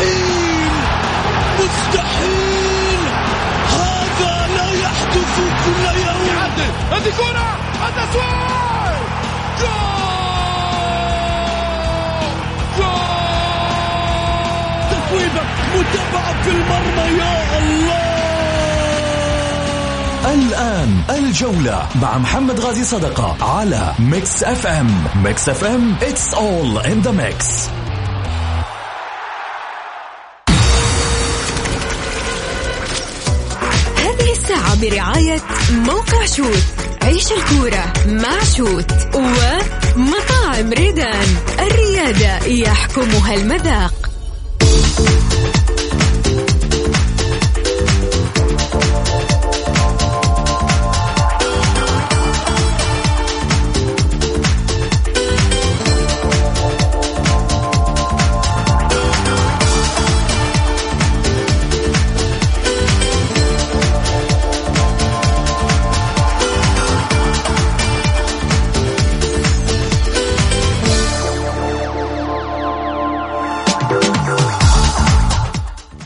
مستحيل! مستحيل هذا لا يحدث كل يوم هذه كرة! التسويق جول! جول! تصويبة متابعة في المرمى يا الله! الآن الجولة مع محمد غازي صدقة على ميكس أف أم. ميكس أف أم it's all in the mix. برعاية موقع شوت عيش الكورة مع شوت ومطاعم ريدان. الريادة يحكمها المذاق.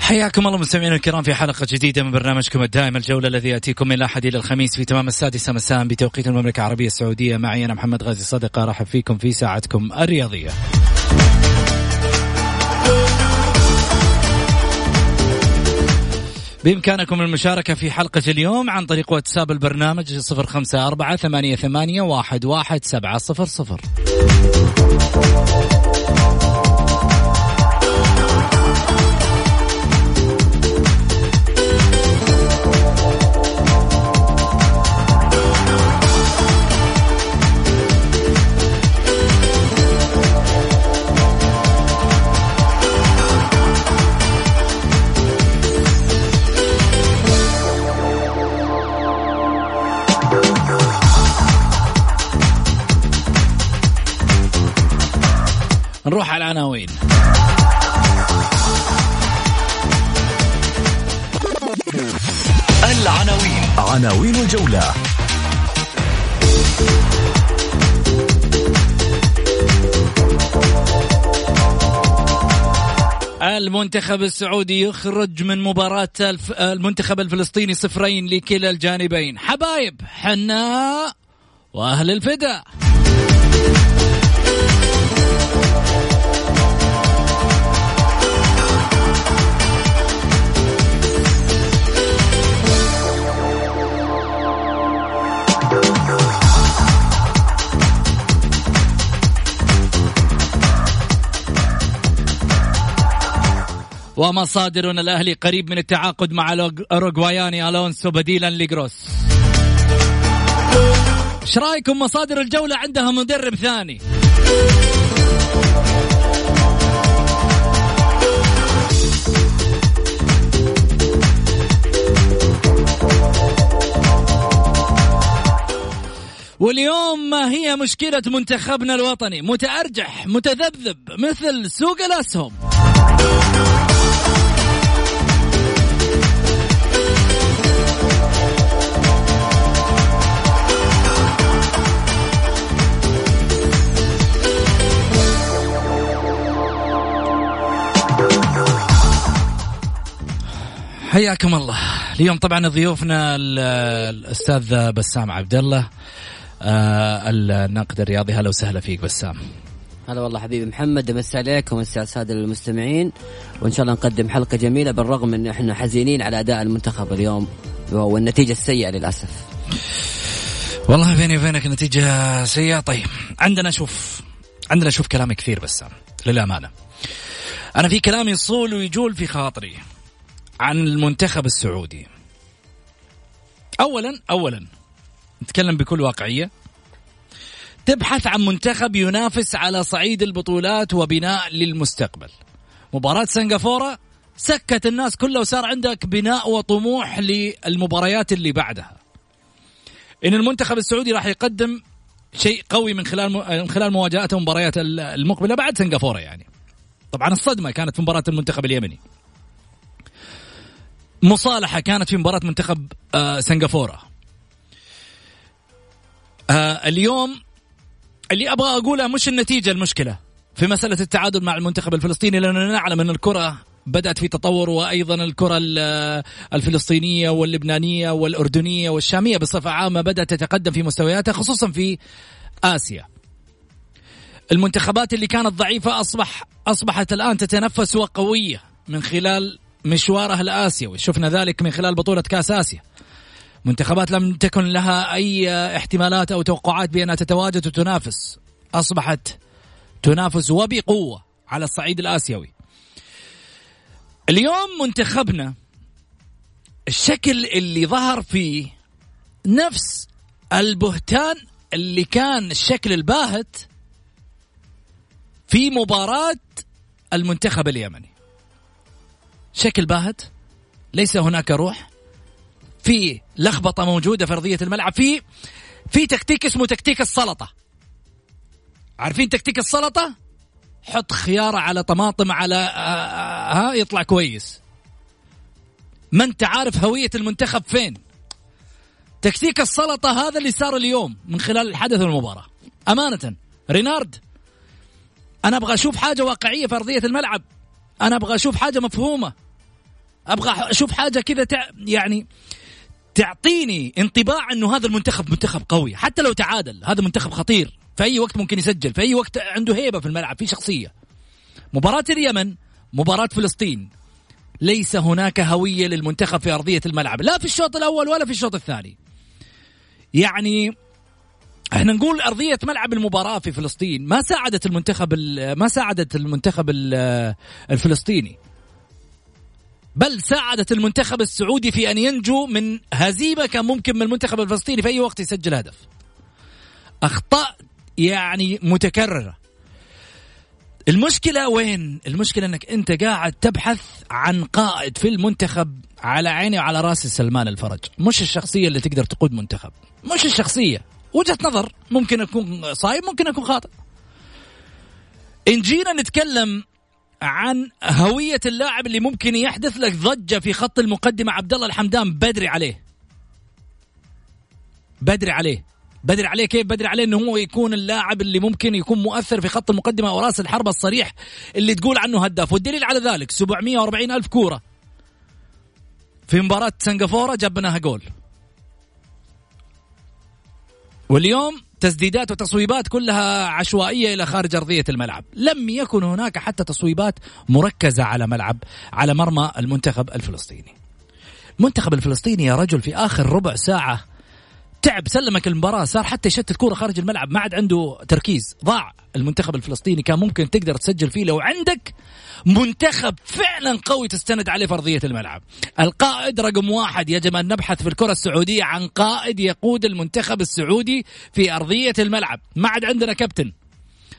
حياكم الله مستمعينا الكرام في حلقة جديدة من برنامجكم الدائم الجولة الذي يأتيكم من الأحد إلى الخميس في تمام السادسة مساء بتوقيت المملكة العربية السعودية. معي أنا محمد غازي صدقة أرحب فيكم في ساعتكم الرياضية. بإمكانكم المشاركة في حلقة اليوم عن طريق واتساب البرنامج صفر خمسة أربعة ثمانية, ثمانية واحد, واحد سبعة صفر صفر. نروح على العناوين العناوين. عناوين الجولة. المنتخب السعودي يخرج من مباراة الف... المنتخب الفلسطيني صفرين لكلا الجانبين. حبايب حنا وأهل الفداء ومصادرنا الأهلي قريب من التعاقد مع الأوروغواياني ألونسو بديلا لجروس. إيش رأيكم مصادر الجولة عندها مدرب ثاني؟ واليوم ما هي مشكلة منتخبنا الوطني؟ متأرجح متذبذب مثل سوق الأسهم. حياكم الله. اليوم طبعا ضيوفنا الأستاذ بسام عبد الله آه، الناقد الرياضي. هلا وسهلا فيك بسام. هلا والله حبيبي محمد امسي عليك ومسي على الساده المستمعين وإن شاء الله نقدم حلقة جميلة بالرغم إن إحنا حزينين على أداء المنتخب اليوم والنتيجة السيئة للأسف. والله بيني وبينك نتيجة سيئة. طيب عندنا شوف عندنا شوف كلام كثير بسام للأمانة. أنا في كلام يصول ويجول في خاطري. عن المنتخب السعودي. اولا اولا نتكلم بكل واقعية. تبحث عن منتخب ينافس على صعيد البطولات وبناء للمستقبل. مباراة سنغافورة سكت الناس كلها وصار عندك بناء وطموح للمباريات اللي بعدها. إن المنتخب السعودي راح يقدم شيء قوي من خلال من خلال مواجهته المباريات المقبلة بعد سنغافورة يعني. طبعا الصدمة كانت في مباراة المنتخب اليمني. مصالحة كانت في مباراة منتخب آه سنغافورة. آه اليوم اللي أبغى أقوله مش النتيجة المشكلة في مسألة التعادل مع المنتخب الفلسطيني لأننا نعلم أن الكرة بدأت في تطور وأيضا الكرة الفلسطينية واللبنانية والأردنية والشامية بصفة عامة بدأت تتقدم في مستوياتها خصوصا في آسيا. المنتخبات اللي كانت ضعيفة أصبح أصبحت الآن تتنفس وقوية من خلال مشوارها الآسيوي شفنا ذلك من خلال بطولة كأس آسيا. منتخبات لم تكن لها أي احتمالات أو توقعات بأنها تتواجد وتنافس. أصبحت تنافس وبقوة على الصعيد الآسيوي. اليوم منتخبنا الشكل اللي ظهر فيه نفس البهتان اللي كان الشكل الباهت في مباراة المنتخب اليمني. شكل باهت ليس هناك روح. في لخبطة موجودة في أرضية الملعب. في في تكتيك اسمه تكتيك السلطة. عارفين تكتيك السلطة؟ حط خيار على طماطم على آه، آه، ها يطلع كويس. ما أنت عارف هوية المنتخب فين. تكتيك السلطة هذا اللي صار اليوم من خلال الحدث والمباراة. أمانة رينارد أنا أبغى أشوف حاجة واقعية في أرضية الملعب. أنا أبغى أشوف حاجة مفهومة. أبغى أشوف حاجة كذا تع... يعني تعطيني انطباع إنه هذا المنتخب منتخب قوي. حتى لو تعادل هذا منتخب خطير. في أي وقت ممكن يسجل. في أي وقت عنده هيبة في الملعب في شخصية. مباراة اليمن مباراة فلسطين. ليس هناك هوية للمنتخب في أرضية الملعب. لا في الشوط الأول ولا في الشوط الثاني. يعني إحنا نقول أرضية ملعب المباراة في فلسطين ما ساعدت المنتخب ما ساعدت المنتخب الفلسطيني. بل ساعدت المنتخب السعودي في أن ينجو من هزيمة كان ممكن من المنتخب الفلسطيني في أي وقت يسجل هدف. أخطاء يعني متكررة. المشكلة وين؟ المشكلة إنك أنت قاعد تبحث عن قائد في المنتخب على عيني وعلى راسي سلمان الفرج، مش الشخصية اللي تقدر تقود منتخب، مش الشخصية، وجهة نظر ممكن أكون صايب ممكن أكون خاطئ. إن جينا نتكلم عن هوية اللاعب اللي ممكن يحدث لك ضجة في خط المقدمة. عبد الله الحمدان بدري عليه. بدري عليه. بدري عليه كيف؟ بدري عليه إنه هو يكون اللاعب اللي ممكن يكون مؤثر في خط المقدمة وراس الحربة الصريح اللي تقول عنه هداف. والدليل على ذلك 740 ألف كورة في مباراة سنغافورة جاب منها جول. واليوم تسديدات وتصويبات كلها عشوائية إلى خارج أرضية الملعب، لم يكن هناك حتى تصويبات مركزة على ملعب على مرمى المنتخب الفلسطيني. المنتخب الفلسطيني يا رجل في آخر ربع ساعة تعب سلمك المباراة صار حتى يشتت كوره خارج الملعب ما عاد عنده تركيز. ضاع المنتخب الفلسطيني كان ممكن تقدر تسجل فيه لو عندك منتخب فعلا قوي تستند عليه فرضيه الملعب. القائد رقم واحد يجب ان نبحث في الكرة السعودية عن قائد يقود المنتخب السعودي في أرضية الملعب. ما عاد عندنا كابتن.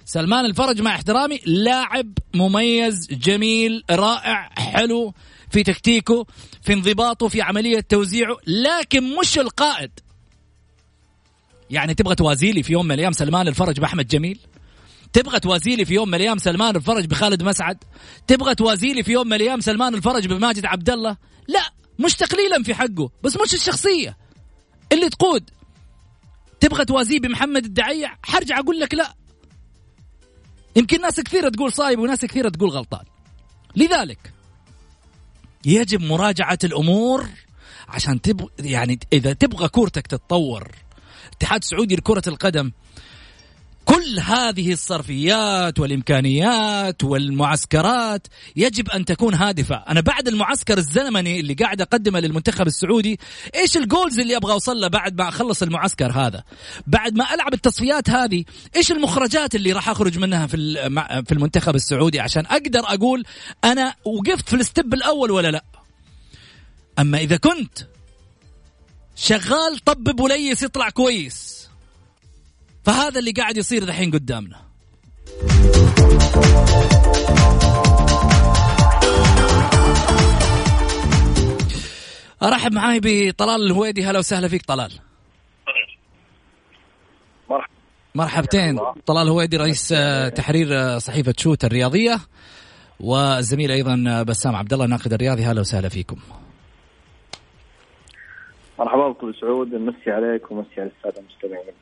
سلمان الفرج مع احترامي لاعب مميز جميل رائع حلو في تكتيكه في انضباطه في عملية توزيعه لكن مش القائد. يعني تبغى توازيلي في يوم من الأيام سلمان الفرج بأحمد جميل؟ تبغى توازيلي في يوم من الأيام سلمان الفرج بخالد مسعد؟ تبغى توازيلي في يوم من الأيام سلمان الفرج بماجد عبد الله؟ لا مش تقليلا في حقه بس مش الشخصية اللي تقود. تبغى توازيه بمحمد الدعيع؟ حرجع أقول لك لا. يمكن ناس كثيرة تقول صايب وناس كثيرة تقول غلطان. لذلك يجب مراجعة الأمور عشان تب يعني إذا تبغى كورتك تتطور الاتحاد السعودي لكرة القدم كل هذه الصرفيات والإمكانيات والمعسكرات يجب أن تكون هادفة، أنا بعد المعسكر الزمني اللي قاعد أقدمه للمنتخب السعودي، إيش الجولز اللي أبغى أوصل له بعد ما أخلص المعسكر هذا؟ بعد ما ألعب التصفيات هذه، إيش المخرجات اللي راح أخرج منها في في المنتخب السعودي عشان أقدر أقول أنا وقفت في الستب الأول ولا لا؟ أما إذا كنت شغال طبب وليس يطلع كويس. فهذا اللي قاعد يصير دحين قدامنا. أرحب معاي بطلال الهويدي. هلا وسهلا فيك طلال. مرحبتين. طلال الهويدي رئيس آه، تحرير آه، صحيفة شوت الرياضية والزميل أيضا آه، بسام عبد الله الناقد الرياضي. هلا وسهلا فيكم. مرحبا بكم سعود نمسي عليك ومسي على السادة المستمعين.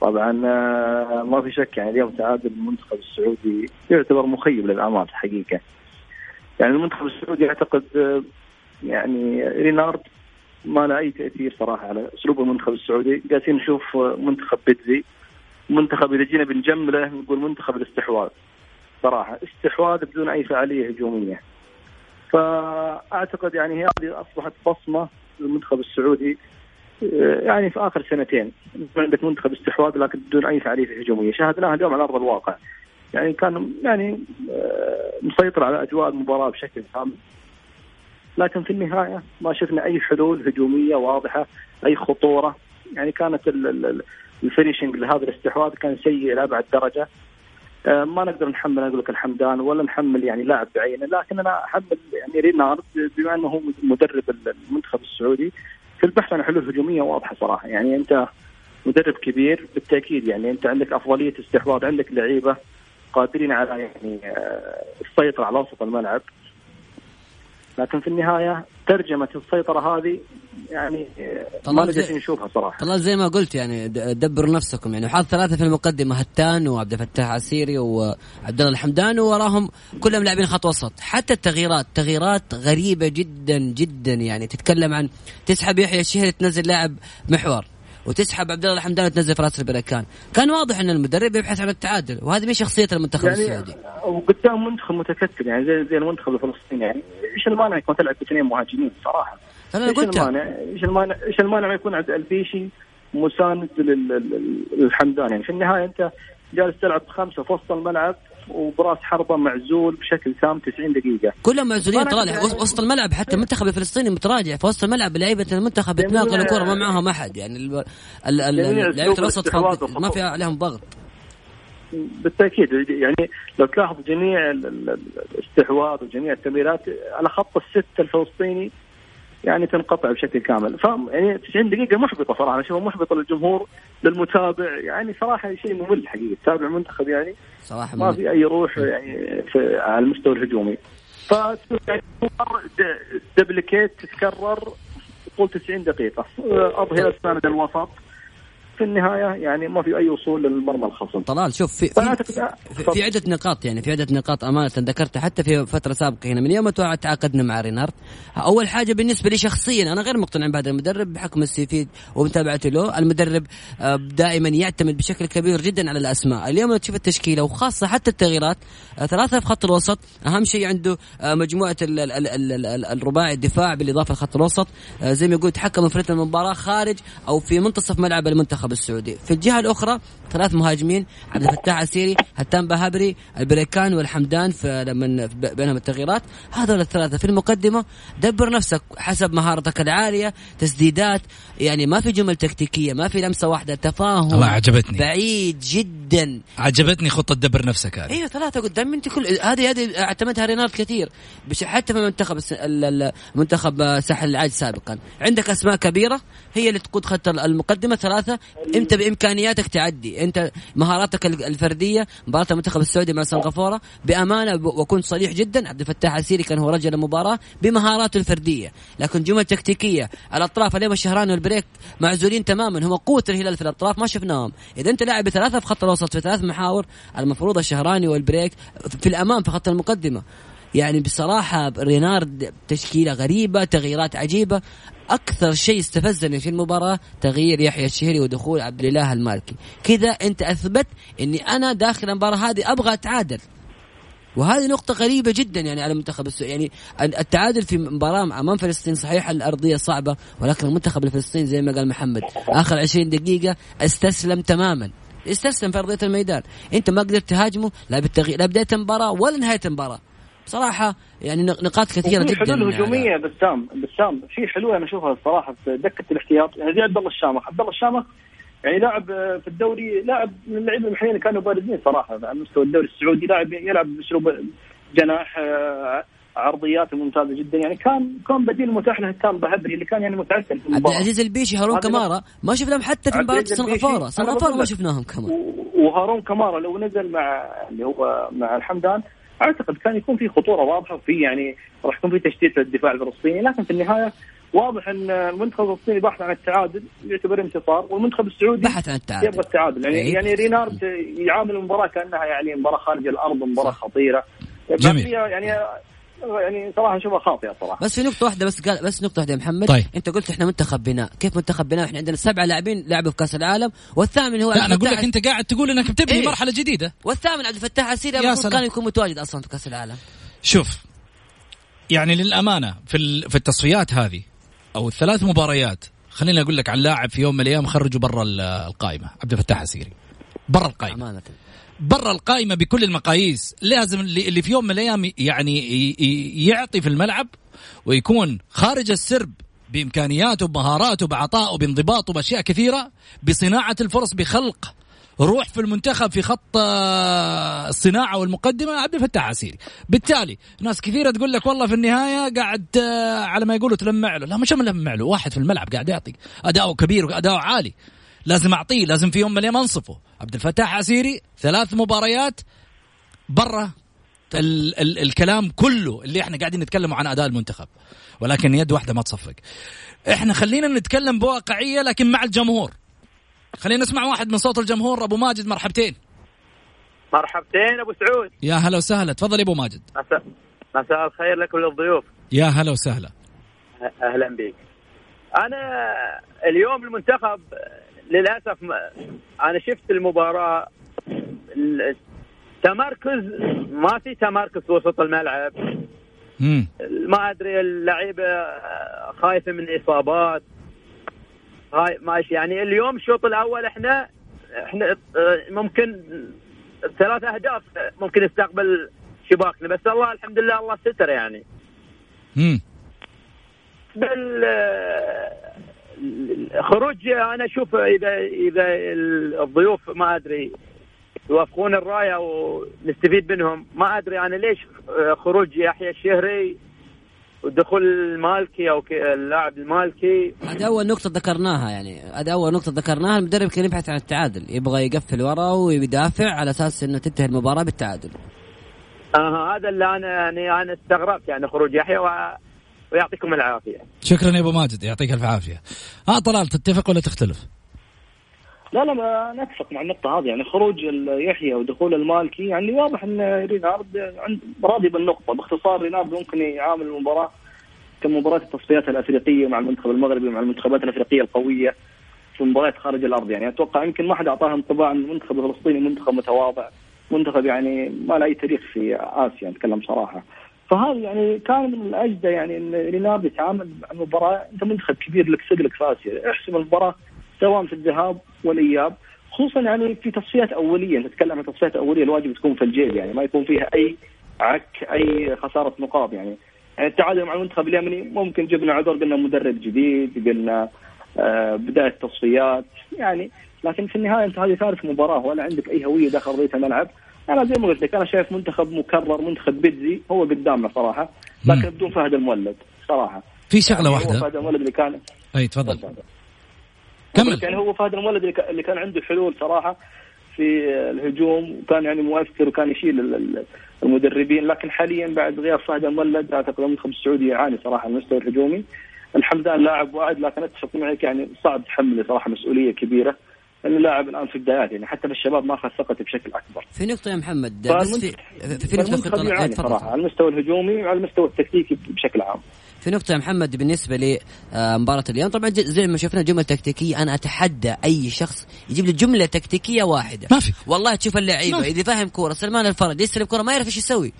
طبعا آه، ما في شك يعني اليوم تعادل المنتخب السعودي يعتبر مخيب للامال الحقيقة. يعني المنتخب السعودي أعتقد آه، يعني رينارد ما له أي تأثير صراحة على أسلوب المنتخب السعودي جالسين نشوف آه، منتخب بيتزي منتخب إذا جينا بنجمله نقول منتخب الاستحواذ صراحة استحواذ بدون أي فعالية هجومية فأعتقد يعني هذه أصبحت بصمة للمنتخب السعودي آه، يعني في آخر سنتين عندك منتخب استحواذ لكن بدون أي فعاليه هجومية. شاهدناها اليوم على أرض الواقع. يعني كان يعني آه، مسيطر على أجواء المباراة بشكل كامل لكن في النهاية ما شفنا أي حلول هجومية واضحة أي خطورة. يعني كانت ال- ال- ال- الفينيشنج لهذا الاستحواذ كان سيء إلى ابعد درجة. ما نقدر نحمل أقول لك الحمدان ولا نحمل يعني لاعب بعينه. لكن أنا أحمل يعني رينارد بما إنه هو مدرب المنتخب السعودي في البحث عن حلول هجومية واضحة صراحة. يعني أنت مدرب كبير بالتأكيد يعني أنت عندك أفضلية استحواذ عندك لعيبة قادرين على يعني آه، السيطرة على وسط الملعب. لكن في النهاية ترجمة السيطرة هذه يعني ما نقدر نشوفها صراحة. طلال زي ما قلت يعني دبروا نفسكم يعني. وحاط ثلاثة في المقدمة هتان وعبد الفتاح عسيري وعبد الله الحمدان ووراهم كلهم لاعبين خط وسط. حتى التغييرات تغييرات غريبة جدا جدا يعني. تتكلم عن تسحب يحيى الشهري تنزل لاعب محور. وتسحب عبد الله الحمدان وتنزل فراس البركان. كان واضح إن المدرب يبحث عن التعادل وهذه من شخصية المنتخب يعني السعودي. وقدام منتخب متكتل يعني زي زي المنتخب الفلسطيني يعني إيش المانع يكون تلعب باثنين مهاجمين؟ صراحة. أنا إيش قلت المانع؟ إيش المانع إيش المانع ما يكون عند البيشي مساند لل- لل- للحمدان؟ يعني في النهاية أنت جالس تلعب خمسة في وسط الملعب وبراس حربة معزول بشكل تام 90 دقيقة. كلهم معزولين يعني- وسط الملعب حتى المنتخب الفلسطيني متراجع. في وسط الملعب لعيبة المنتخب بتناقل جميع- الكره ما معاهم أحد. يعني لعيبة الوسط ما. في عليهم ضغط. بالتأكيد يعني لو تلاحظ جميع ال- ال- الاستحواذ وجميع التمريرات على خط الست الفلسطيني يعني تنقطع بشكل كامل. ف يعني 90 دقيقة محبطة صراحة. أنا أشوفها محبطة للجمهور للمتابع. يعني صراحة شيء ممل حقيقة تتابع منتخب يعني صراحة ما في أي روح يعني في على المستوى الهجومي. ف د- duplicate تتكرر طول 90 دقيقة. أظهرة ساند الوسط. في النهاية يعني ما في أي وصول للمرمى الخصم. طلال شوف في في, في, في عدة نقاط يعني في عدة نقاط أمانة ذكرتها حتى في فترة سابقة هنا. من يوم ما تعاقدنا مع رينارد أول حاجة بالنسبة لي شخصيا أنا غير مقتنع بهذا المدرب بحكم ال CV ومتابعتي له. المدرب آه، دائما يعتمد بشكل كبير جدا على الأسماء. اليوم لو تشوف التشكيلة وخاصة حتى التغييرات آه، ثلاثة في خط الوسط أهم شيء عنده آه، مجموعة ال ال ال ال ال الرباعي الدفاع بالإضافة لخط الوسط. زي ما يقول تحكم في رتم المباراة خارج أو في منتصف ملعب المنتخب. السعودي. في الجهة الأخرى ثلاث مهاجمين عبد الفتاح عسيري هتان بهبري البريكان والحمدان في لما بينهم التغييرات. هذول الثلاثة في المقدمة دبر نفسك حسب مهارتك العالية تسديدات يعني ما في جمل تكتيكية ما في لمسة واحدة تفاهم الله عجبتني. بعيد جدا. عجبتني خطة دبر نفسك هذه. أيوه ثلاثة قدام أنت كل هذه هذه اعتمدها رينارد كثير. حتى في منتخب الس... ال- ال- منتخب ساحل العاج سابقا. عندك أسماء كبيرة هي اللي تقود خط المقدمة ثلاثة. انت بامكانياتك تعدي. انت مهاراتك ال- الفردية مباراة المنتخب السعودي مع سنغافوره بأمانة واكون صريح جدا. عبد الفتاح السيري كان هو رجل المباراة بمهاراته الفردية. لكن جمل تكتيكية الأطراف اليوم الشهراني والبريك معزولين تماما. هم قوة الهلال في الأطراف ما شفناهم. إذا أنت لاعب بثلاثة في خط الوسط في ثلاث محاور المفروض الشهراني والبريك في الأمام في خط المقدمة. يعني بصراحة رينارد تشكيلة غريبة تغييرات عجيبة. أكثر شيء استفزني في المباراة تغيير يحيى الشهري ودخول عبد الإله المالكي. كذا أنت أثبت أني أنا داخل المباراة هذه أبغى أتعادل. وهذه نقطة غريبة جدا يعني على المنتخب السعودي يعني التعادل في مباراة أمام فلسطين صحيح الأرضية صعبة ولكن المنتخب الفلسطيني زي ما قال محمد آخر 20 دقيقة استسلم تماما. استسلم في أرضية الميدان. أنت ما قدرت تهاجمه لا بالتغيير لا بداية المباراة ولا نهاية المباراة. بصراحة يعني نقاط كثيرة وفي جدا حلول يعني. هجومية بسام بسام في حلول أنا أشوفها الصراحة في دكة الاحتياط. يعني زي عبد الله الشامخ. عبد الله الشامخ يعني لاعب آه، في الدوري لاعب من اللعيبة المحليين اللي كانوا بارزين صراحة على مستوى الدوري السعودي. لاعب يلعب بأسلوب جناح آه، عرضياته ممتازة جدا. يعني كان كان بديل متاح له تام بهبري اللي كان يعني متعثر في عبد المباراه العزيز البيشي هارون كمارا. ما شفناهم حتى في عبد أنا سنغافورة بقول ما. شفناهم كمان. وهارون كمارا لو نزل مع اللي هو مع الحمدان أعتقد كان يكون في خطورة واضحة وفي يعني راح يكون في تشتيت للدفاع الفلسطيني لكن في النهاية واضح إن المنتخب الفلسطيني بحث عن التعادل يعتبر انتصار والمنتخب السعودي بحث عن التعادل يبغى التعادل يعني إيه. يعني رينارد يعامل المباراة كأنها يعني مباراة خارج الأرض مباراة. خطيرة جميل. يعني يعني صراحة اشوفها خاطئة صراحة بس في نقطة واحدة بس قال بس نقطة واحدة يا محمد طيب. أنت قلت إحنا منتخب بناء، كيف منتخب بناء؟ إحنا عندنا سبعة لاعبين لعبوا في كأس العالم والثامن هو لا عبد أنا أقول الفتاح- لك أنت قاعد تقول إنك بتبني إيه. مرحلة جديدة والثامن عبد الفتاح السيري. كان يكون متواجد أصلا في كأس العالم. شوف يعني للأمانة في ال- في التصفيات هذه أو الثلاث مباريات خليني أقول لك عن لاعب في يوم من الأيام خرجوا برا ال- القائمة عبد الفتاح السيري برا القائمة أمانة. برا القائمة بكل المقاييس. لازم اللي في يوم من الأيام يعني يعطي في الملعب ويكون خارج السرب بإمكانياته بمهاراته بعطائه بانضباطه باشياء كثيرة بصناعة الفرص بخلق روح في المنتخب في خط آه، الصناعة والمقدمة. عبد الفتاح عسيري بالتالي ناس كثيرة تقول لك والله في النهاية قاعد آه، على ما يقولوا تلمع له. لا مش ملمع له واحد في الملعب قاعد يعطي اداؤه كبير واداؤه عالي. لازم أعطيه لازم في يوم من الأيام أنصفه. عبد الفتاح عسيري ثلاث مباريات برا ال ال الكلام كله اللي إحنا قاعدين نتكلم عن أداء المنتخب. ولكن يد واحدة ما تصفق. إحنا خلينا نتكلم بواقعية لكن مع الجمهور. خلينا نسمع واحد من صوت الجمهور أبو ماجد مرحبتين. مرحبتين أبو سعود. يا هلا وسهلا. تفضل يا أبو ماجد. مساء مساء الخير لك وللضيوف يا هلا وسهلا. أهلا بك أنا اليوم المنتخب للأسف ما- أنا شفت المباراة. ال- تمركز ما في تمركز في وسط الملعب. ما أدري اللعيبة خايفة من إصابات. هاي ماشي. يعني اليوم الشوط الأول إحنا إحنا آه، ممكن ثلاث أهداف ممكن نستقبل شباكنا. بس الله الحمد لله الله ستر يعني. امم بال خروج أنا أشوف إذا إذا الضيوف ما أدري يوافقون الرايه ونستفيد منهم. ما أدري أنا ليش خروج يحيى الشهري ودخول المالكي أو اللاعب المالكي. هذا أول نقطة ذكرناها يعني. هذا أول نقطة ذكرناها. المدرب كان يبحث عن التعادل. يبغى يقفل ورا ويدافع على أساس إنه تنتهي المباراة بالتعادل. آه هذا اللي أنا يعني أنا استغربت يعني خروج يحيى. و... ويعطيكم العافية. شكرا يا أبو ماجد يعطيك ألف عافية. ها طلال تتفق ولا تختلف؟ لا لا ما نتفق مع النقطة هذه يعني خروج يحيى ودخول المالكي يعني واضح إن رينارد عند راضي بالنقطة. باختصار رينارد ممكن يعامل المباراة كمباراة التصفيات الأفريقية مع المنتخب المغربي ومع المنتخبات الأفريقية القوية في مباريات خارج الأرض. يعني أتوقع يمكن ما حد أعطاها انطباع إن المنتخب الفلسطيني منتخب متواضع منتخب يعني ما له أي تاريخ في آسيا نتكلم صراحة. فهذا يعني كان من الأجدى يعني إن رينارد يتعامل مع المباراة. أنت منتخب كبير لك سجلك في اسيا احسم المباراة سواء في الذهاب والإياب. خصوصا يعني في تصفيات أولية. نتكلم عن تصفيات أولية. الواجب تكون في الجيب يعني. ما يكون فيها أي عك أي خسارة نقاط يعني. يعني التعادل مع المنتخب اليمني ممكن جبنا عذر قلنا مدرب جديد قلنا آه بداية تصفيات يعني. لكن في النهاية أنت هذه ثالث مباراة ولا عندك أي هوية داخل ارضيه الملعب. أنا زي ما قلت لك أنا شايف منتخب مكرر منتخب بيتزي هو قدامنا صراحة لكن بدون فهد المولد صراحة. في شغلة يعني هو واحدة. فهد المولد اللي كان أي تفضل. كمل. يعني هو فهد المولد اللي كان- عنده حلول صراحة في الهجوم وكان يعني مؤثر وكان يشيل ال- ال- المدربين لكن حاليا بعد غياب فهد المولد أعتقد المنتخب السعودي يعاني صراحة المستوى الهجومي. الحمد لله لاعب واعد لكن أتفق معك يعني صعب تحمله صراحة مسؤولية كبيرة. لأنه لاعب الآن في بدايات يعني حتى في الشباب ما أخذ ثقته بشكل أكبر. في نقطة يا محمد بس في في, طلع- يعاني تفضل. صراحة على المستوى الهجومي وعلى المستوى التكتيكي بشكل عام. في نقطة يا محمد بالنسبة لمباراة اليوم. طبعا زي ما شفنا جمل تكتيكية أنا أتحدى أي شخص يجيب لي جملة تكتيكية واحدة. ما في. والله تشوف اللعيبة. إذا فاهم كورة سلمان الفرج يستلم كورة ما يعرف إيش يسوي.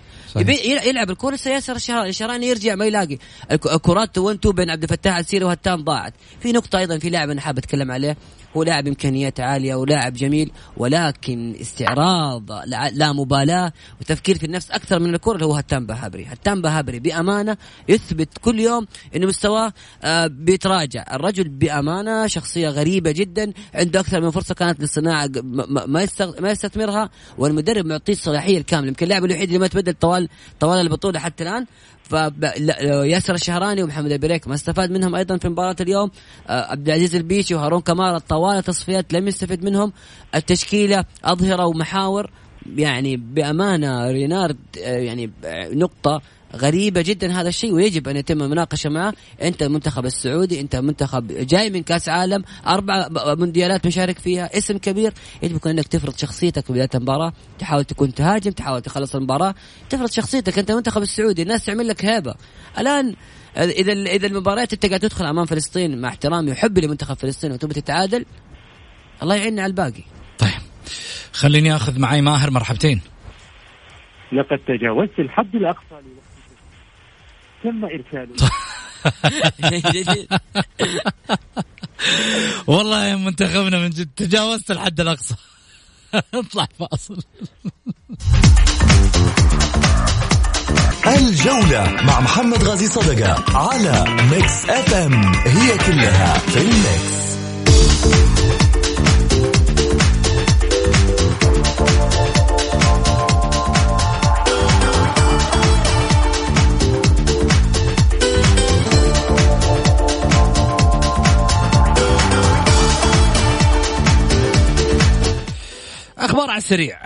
يلعب الكورة ياسر الشهراني الشهراني يرجع ما يلاقي. الك- الكرات وان تو بين عبد الفتاح السيري وهتان ضاعت. في نقطة أيضا في لاعب أنا حاب أتكلم عليه. هو لاعب إمكانيات عالية ولاعب جميل ولكن استعراض لا, لا مبالاة وتفكير في النفس أكثر من الكرة اللي هو هتان بهابري. هتان بهابري بأمانة يثبت كل يوم أنه مستواه آه، بيتراجع. الرجل بأمانة شخصية غريبة جدا عنده أكثر من فرصة كانت للصناعة ما يستثمرها والمدرب معطيه الصلاحية الكاملة. يمكن اللاعب الوحيد اللي ما تبدل طوال طوال البطولة حتى الآن فياسر الشهراني ومحمد البريك ما استفاد منهم أيضا في مباراة اليوم آه، عبد العزيز البيشي وهارون كمال. طوال التصفيات لم يستفد منهم. التشكيلة أظهرة ومحاور. يعني بأمانة رينارد آه، يعني نقطة غريبة جدا هذا الشيء ويجب أن يتم المناقشة معه. أنت المنتخب السعودي أنت منتخب جاي من كأس عالم أربع مونديالات مشارك فيها اسم كبير. يجب يكون إنك تفرض شخصيتك في بداية المباراة. تحاول تكون تهاجم تحاول تخلص المباراة. تفرض شخصيتك أنت المنتخب السعودي الناس تعمل لك هيبة. الآن إذا إذا المباريات أنت قاعد تدخل أمام فلسطين مع احترامي وحبي لمنتخب فلسطين وتبي تتعادل الله يعيننا على الباقي. طيب. خليني أخذ معي ماهر مرحبتين. لقد تجاوزت الحد الأقصى تم إرساله. والله يا منتخبنا من جد تجاوزت الحد الأقصى. اطلع فاصل. الجولة مع محمد غازي صدقة على ميكس اف ام هي كلها في ال mix أخبار على السريع.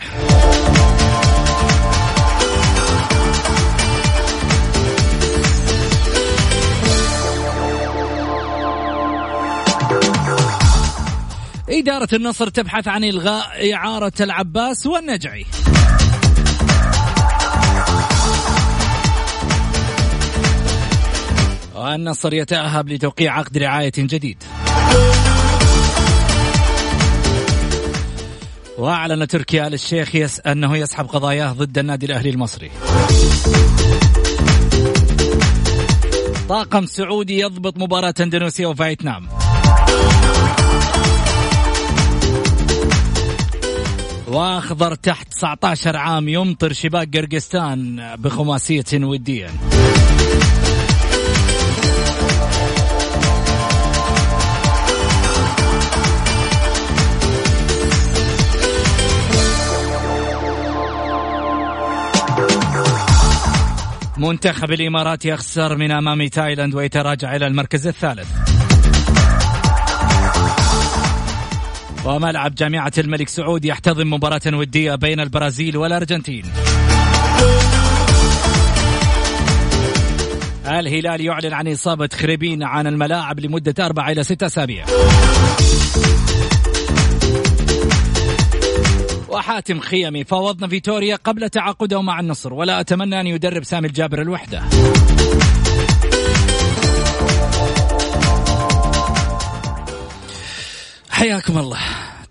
إدارة النصر تبحث عن إلغاء إعارة العباس والنجعي. والنصر يتأهب لتوقيع عقد رعاية جديد. وأعلن تركي آل الشيخ يس أنه يسحب قضاياه ضد النادي الأهلي المصري. طاقم سعودي يضبط مباراة إندونيسيا وفيتنام. وأخضر تحت 19 عام يمطر شباك قرقستان بخماسية ودية. منتخب الامارات يخسر من أمام تايلاند ويتراجع إلى المركز الثالث. وملعب جامعة الملك سعود يحتضن مباراة ودية بين البرازيل والأرجنتين. الهلال يعلن عن إصابة خريبين عن الملاعب لمدة أربع إلى ستة أسابيع. وحاتم خيمي فاوضنا فيتوريا قبل تعاقده مع النصر ولا أتمنى أن يدرب سامي الجابر الوحدة. حياكم الله.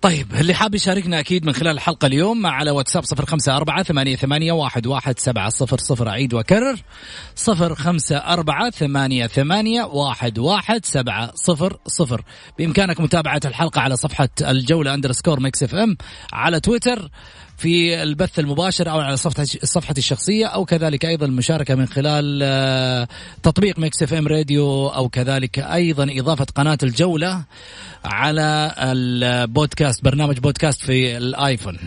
طيب اللي حاب يشاركنا أكيد من خلال الحلقة اليوم على واتساب صفر خمسة أربعة ثمانية, ثمانية واحد, واحد سبعة صفر صفر أعيد وأكرر صفر خمسة أربعة ثمانية, ثمانية واحد, واحد سبعة صفر صفر. بإمكانك متابعة الحلقة على صفحة الجولة underscore ميكس اف ام على تويتر. في البث المباشر أو على صفحتي صفحتي الشخصية أو كذلك أيضا المشاركة من خلال آه، تطبيق ميكس إف إم راديو أو كذلك أيضا إضافة قناة الجولة على البودكاست برنامج بودكاست في الآيفون.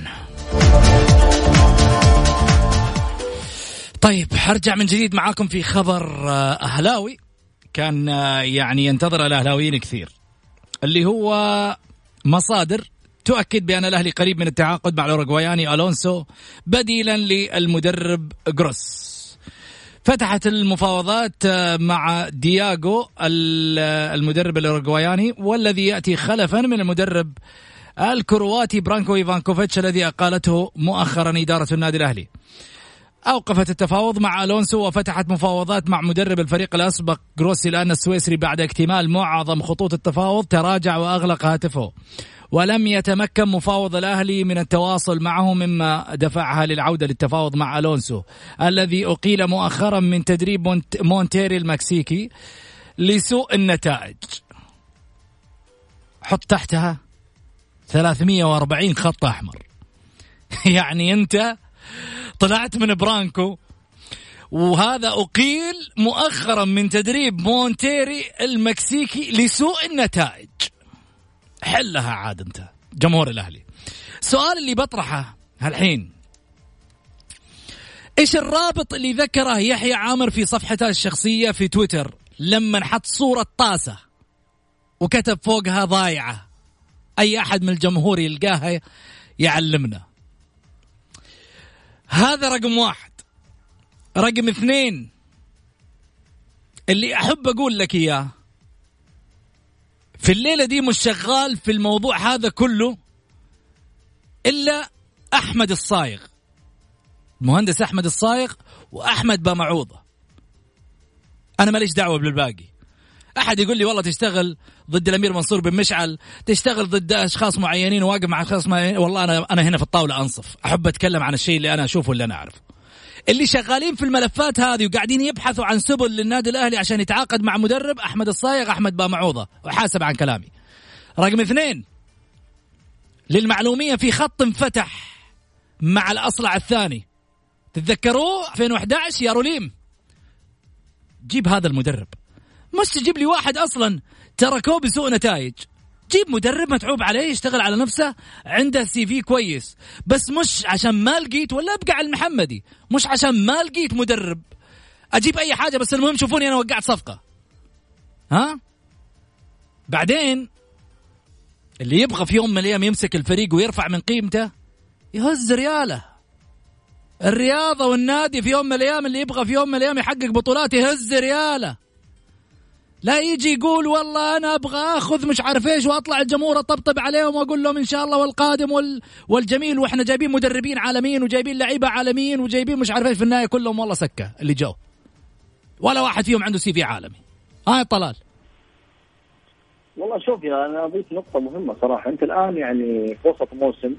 طيب حرجع من جديد معاكم في خبر آه، أهلاوي كان آه، يعني ينتظر الأهلاويين كثير اللي هو مصادر تؤكد بأن الأهلي قريب من التعاقد مع الأوروغواياني ألونسو بديلا للمدرب جروس. فتحت المفاوضات مع دياغو المدرب الأوروغواياني والذي يأتي خلفا من المدرب الكرواتي برانكو إيفانكوفيتش الذي أقالته مؤخرا إدارة النادي الأهلي. أوقفت التفاوض مع ألونسو وفتحت مفاوضات مع مدرب الفريق الأسبق جروسي الآن السويسري بعد اكتمال معظم خطوط التفاوض تراجع وأغلق هاتفه. ولم يتمكن مفاوض الأهلي من التواصل معه مما دفعها للعودة للتفاوض مع ألونسو الذي أقيل مؤخرا من تدريب مونتيري المكسيكي لسوء النتائج. حط تحتها 340 خط أحمر. يعني أنت طلعت من برانكو وهذا أقيل مؤخرا من تدريب مونتيري المكسيكي لسوء النتائج. حلها عاد انت جمهور الأهلي. السؤال اللي بطرحه الحين إيش الرابط اللي ذكره يحيى عامر في صفحته الشخصية في تويتر؟ لما حط صورة طاسة وكتب فوقها ضايعة. أي أحد من الجمهور يلقاها يعلمنا. هذا رقم واحد. رقم اثنين. اللي أحب أقول لك إياه في الليلة دي مش شغال في الموضوع هذا كله إلا أحمد الصايغ. المهندس أحمد الصايغ وأحمد بامعوضه أنا ماليش دعوة بالباقي. أحد يقول لي والله تشتغل ضد الأمير منصور بن مشعل تشتغل ضد أشخاص معينين وواقف مع أشخاص معينين والله أنا أنا هنا في الطاولة أنصف. أحب أتكلم عن الشيء اللي أنا أشوفه واللي أنا أعرفه. اللي شغالين في الملفات هذه وقاعدين يبحثوا عن سبل للنادي الأهلي عشان يتعاقد مع مدرب أحمد الصايغ أحمد بامعوضة. وحاسب عن كلامي. رقم اثنين للمعلومية في خط انفتح مع الأصلع الثاني. تتذكروه 2011 يا روليم؟ جيب هذا المدرب. مش تجيب لي واحد أصلا تركوه بسوء نتائج. جيب مدرب متعوب عليه يشتغل على نفسه عنده سي في كويس. بس مش عشان ما لقيت ولا أبقى على المحمدي. مش عشان ما لقيت مدرب. أجيب أي حاجة بس المهم شوفوني أنا وقعت صفقة. ها؟ بعدين اللي يبغى في يوم من الأيام يمسك الفريق ويرفع من قيمته يهز رياله. الرياضة والنادي في يوم من الأيام اللي يبغى في يوم من الأيام يحقق بطولات يهز رياله. لا يجي يقول والله أنا أبغى أخذ مش عارف إيش وأطلع الجمهور أطبطب عليهم وأقول لهم إن شاء الله والقادم وال والجميل وإحنا جايبين مدربين عالميين وجايبين لعيبة عالميين وجايبين مش عارف إيش في النهاية كلهم والله سكة اللي جو. ولا واحد فيهم عنده سي في عالمي. ها آه طلال والله شوف يا أنا اضيف نقطة مهمة صراحة. أنت الآن يعني في وسط موسم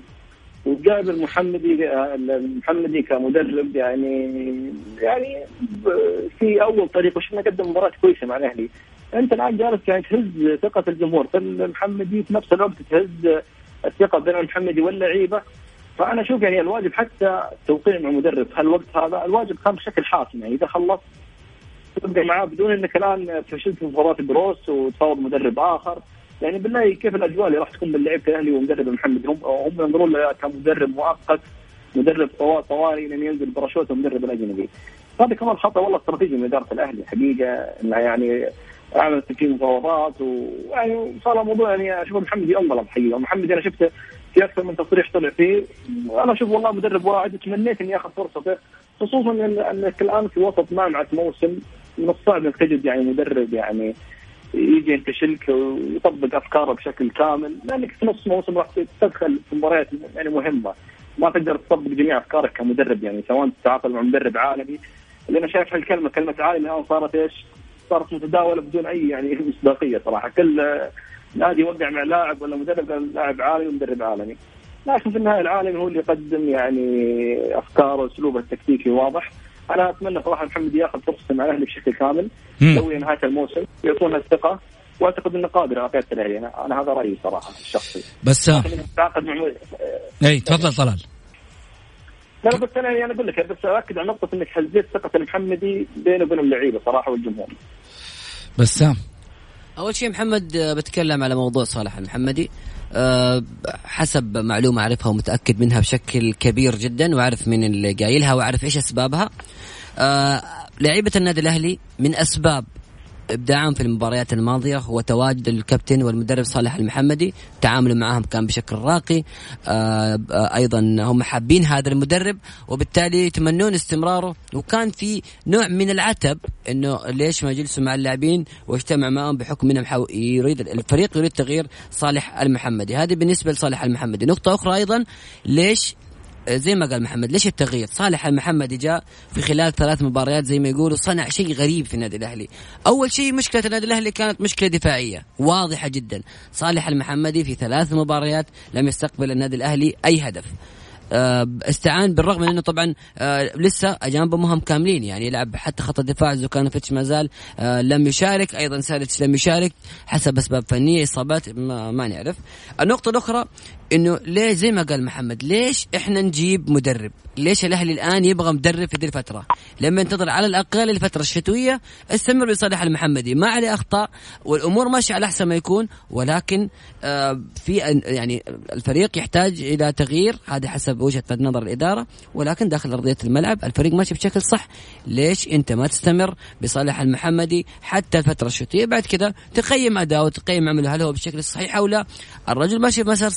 وجايب المحمدي المحمدي كمدرب يعني يعني في أول طريق وشفنا قدم مباراة كويسة مع الأهلي. أنت الآن جالس يعني تهز ثقة الجمهور في المحمدي في نفس الوقت تهز الثقة بين المحمدي واللعيبة. فأنا أشوف يعني الواجب حتى التوقيع مع المدرب في هالوقت هذا؟ الواجب كان بشكل حاسم يعني إذا خلص تبقى معاه بدون إنك الآن فشلت في مباراة بروس وتفاوض مدرب آخر. يعني بالله كيف الأجواء اللي راح تكون من لعيبة الأهلي ومدرب محمد؟ هم هم ينظرون له كمدرب مؤقت مدرب طوارئ لين ينزل باراشوت المدرب الأجنبي. هذا كمان خطأ والله استراتيجي من إدارة الأهلي حقيقة. يعني عملت في مفاوضات ويعني صار موضوع يعني أشوف محمد انظلم حقيقة. محمد أنا شفته في أكثر من تصريح طلع فيه. وأنا أشوف والله مدرب واعد وتمنيت إني آخذ فرصته خصوصا إنك الآن في وسط معمعه موسم من الصعب إنك تجد يعني مدرب يعني يجي ينتشلك ويطبق افكاره بشكل كامل لأنك في نص موسم راح تدخل في مباريات يعني مهمة. ما تقدر تطبق جميع أفكارك كمدرب يعني سواء تتعاقد مع مدرب عالمي. اللي أنا شايف هالكلمه كلمة عالمي الآن صارت إيش؟ صارت متداولة بدون أي يعني مصداقية صراحة. كل نادي يوقع مع لاعب ولا مدرب قال لاعب عالمي ومدرب عالمي. لكن في النهاية العالمي هو اللي يقدم يعني أفكاره واسلوبه التكتيكي واضح. أنا أتمنى صراحة محمد ياخذ فرصته مع الأهلي بشكل كامل يسوي نهاية الموسم يعطونا الثقة وأعتقد إنه قادر على قيادة الأهلي. أنا, أنا هذا رأيي صراحة الشخصي. بس تعاقد مع اي تفضل طلال. لا بس أنا يعني أقول لك بس أؤكد على نقطة إنك هزيت ثقه المحمدي بينه وبين اللعيبه صراحة والجمهور. بسام أول شيء محمد بتكلم على موضوع صالح المحمدي. أه حسب معلومة أعرفها ومتأكد منها بشكل كبير جدا وأعرف من اللي قايلها وأعرف إيش أسبابها. أه لعيبة النادي الأهلي من أسباب ابداعهم في المباريات الماضية هو تواجد الكابتن والمدرب صالح المحمدي. تعاملوا معهم كان بشكل راقي. آه أيضا هم حابين هذا المدرب وبالتالي يتمنون استمراره. وكان في نوع من العتب إنه ليش ما يجلسوا مع اللاعبين واجتمع معهم بحكم إنهم. يريد الفريق يريد تغيير صالح المحمدي. هذه بالنسبة لصالح المحمدي. نقطة أخرى أيضا ليش زي ما قال محمد ليش التغيير؟ صالح المحمدي جاء في خلال ثلاث مباريات زي ما يقولوا صنع شيء غريب في النادي الأهلي. أول شيء مشكلة النادي الأهلي كانت مشكلة دفاعية واضحة جدا. صالح المحمدي في ثلاث مباريات لم يستقبل النادي الأهلي أي هدف. استعان بالرغم من إنه طبعا لسه اجانبه مهم كاملين يعني يلعب حتى خط الدفاع زوكانوفيتش ما زال لم يشارك. أيضا سالتش لم يشارك حسب أسباب فنية إصابات ما, ما نعرف. النقطة الأخرى إنه ليش زي ما قال محمد ليش إحنا نجيب مدرب؟ ليش الأهلي الآن يبغى مدرب في ذي الفترة؟ لما ينتظر على الأقل الفترة الشتوية استمر بصالح المحمدي ما عليه أخطاء والأمور ماشية على أحسن ما يكون ولكن آه في يعني الفريق يحتاج إلى تغيير هذا حسب وجهة نظر الإدارة ولكن داخل أرضية الملعب الفريق ماشي بشكل صح. ليش أنت ما تستمر بصالح المحمدي حتى الفترة الشتوية؟ بعد كذا تقيم اداؤه وتقيم عمله هل هو بالشكل الصحيح أو لا؟ الرجل ماشي بمسار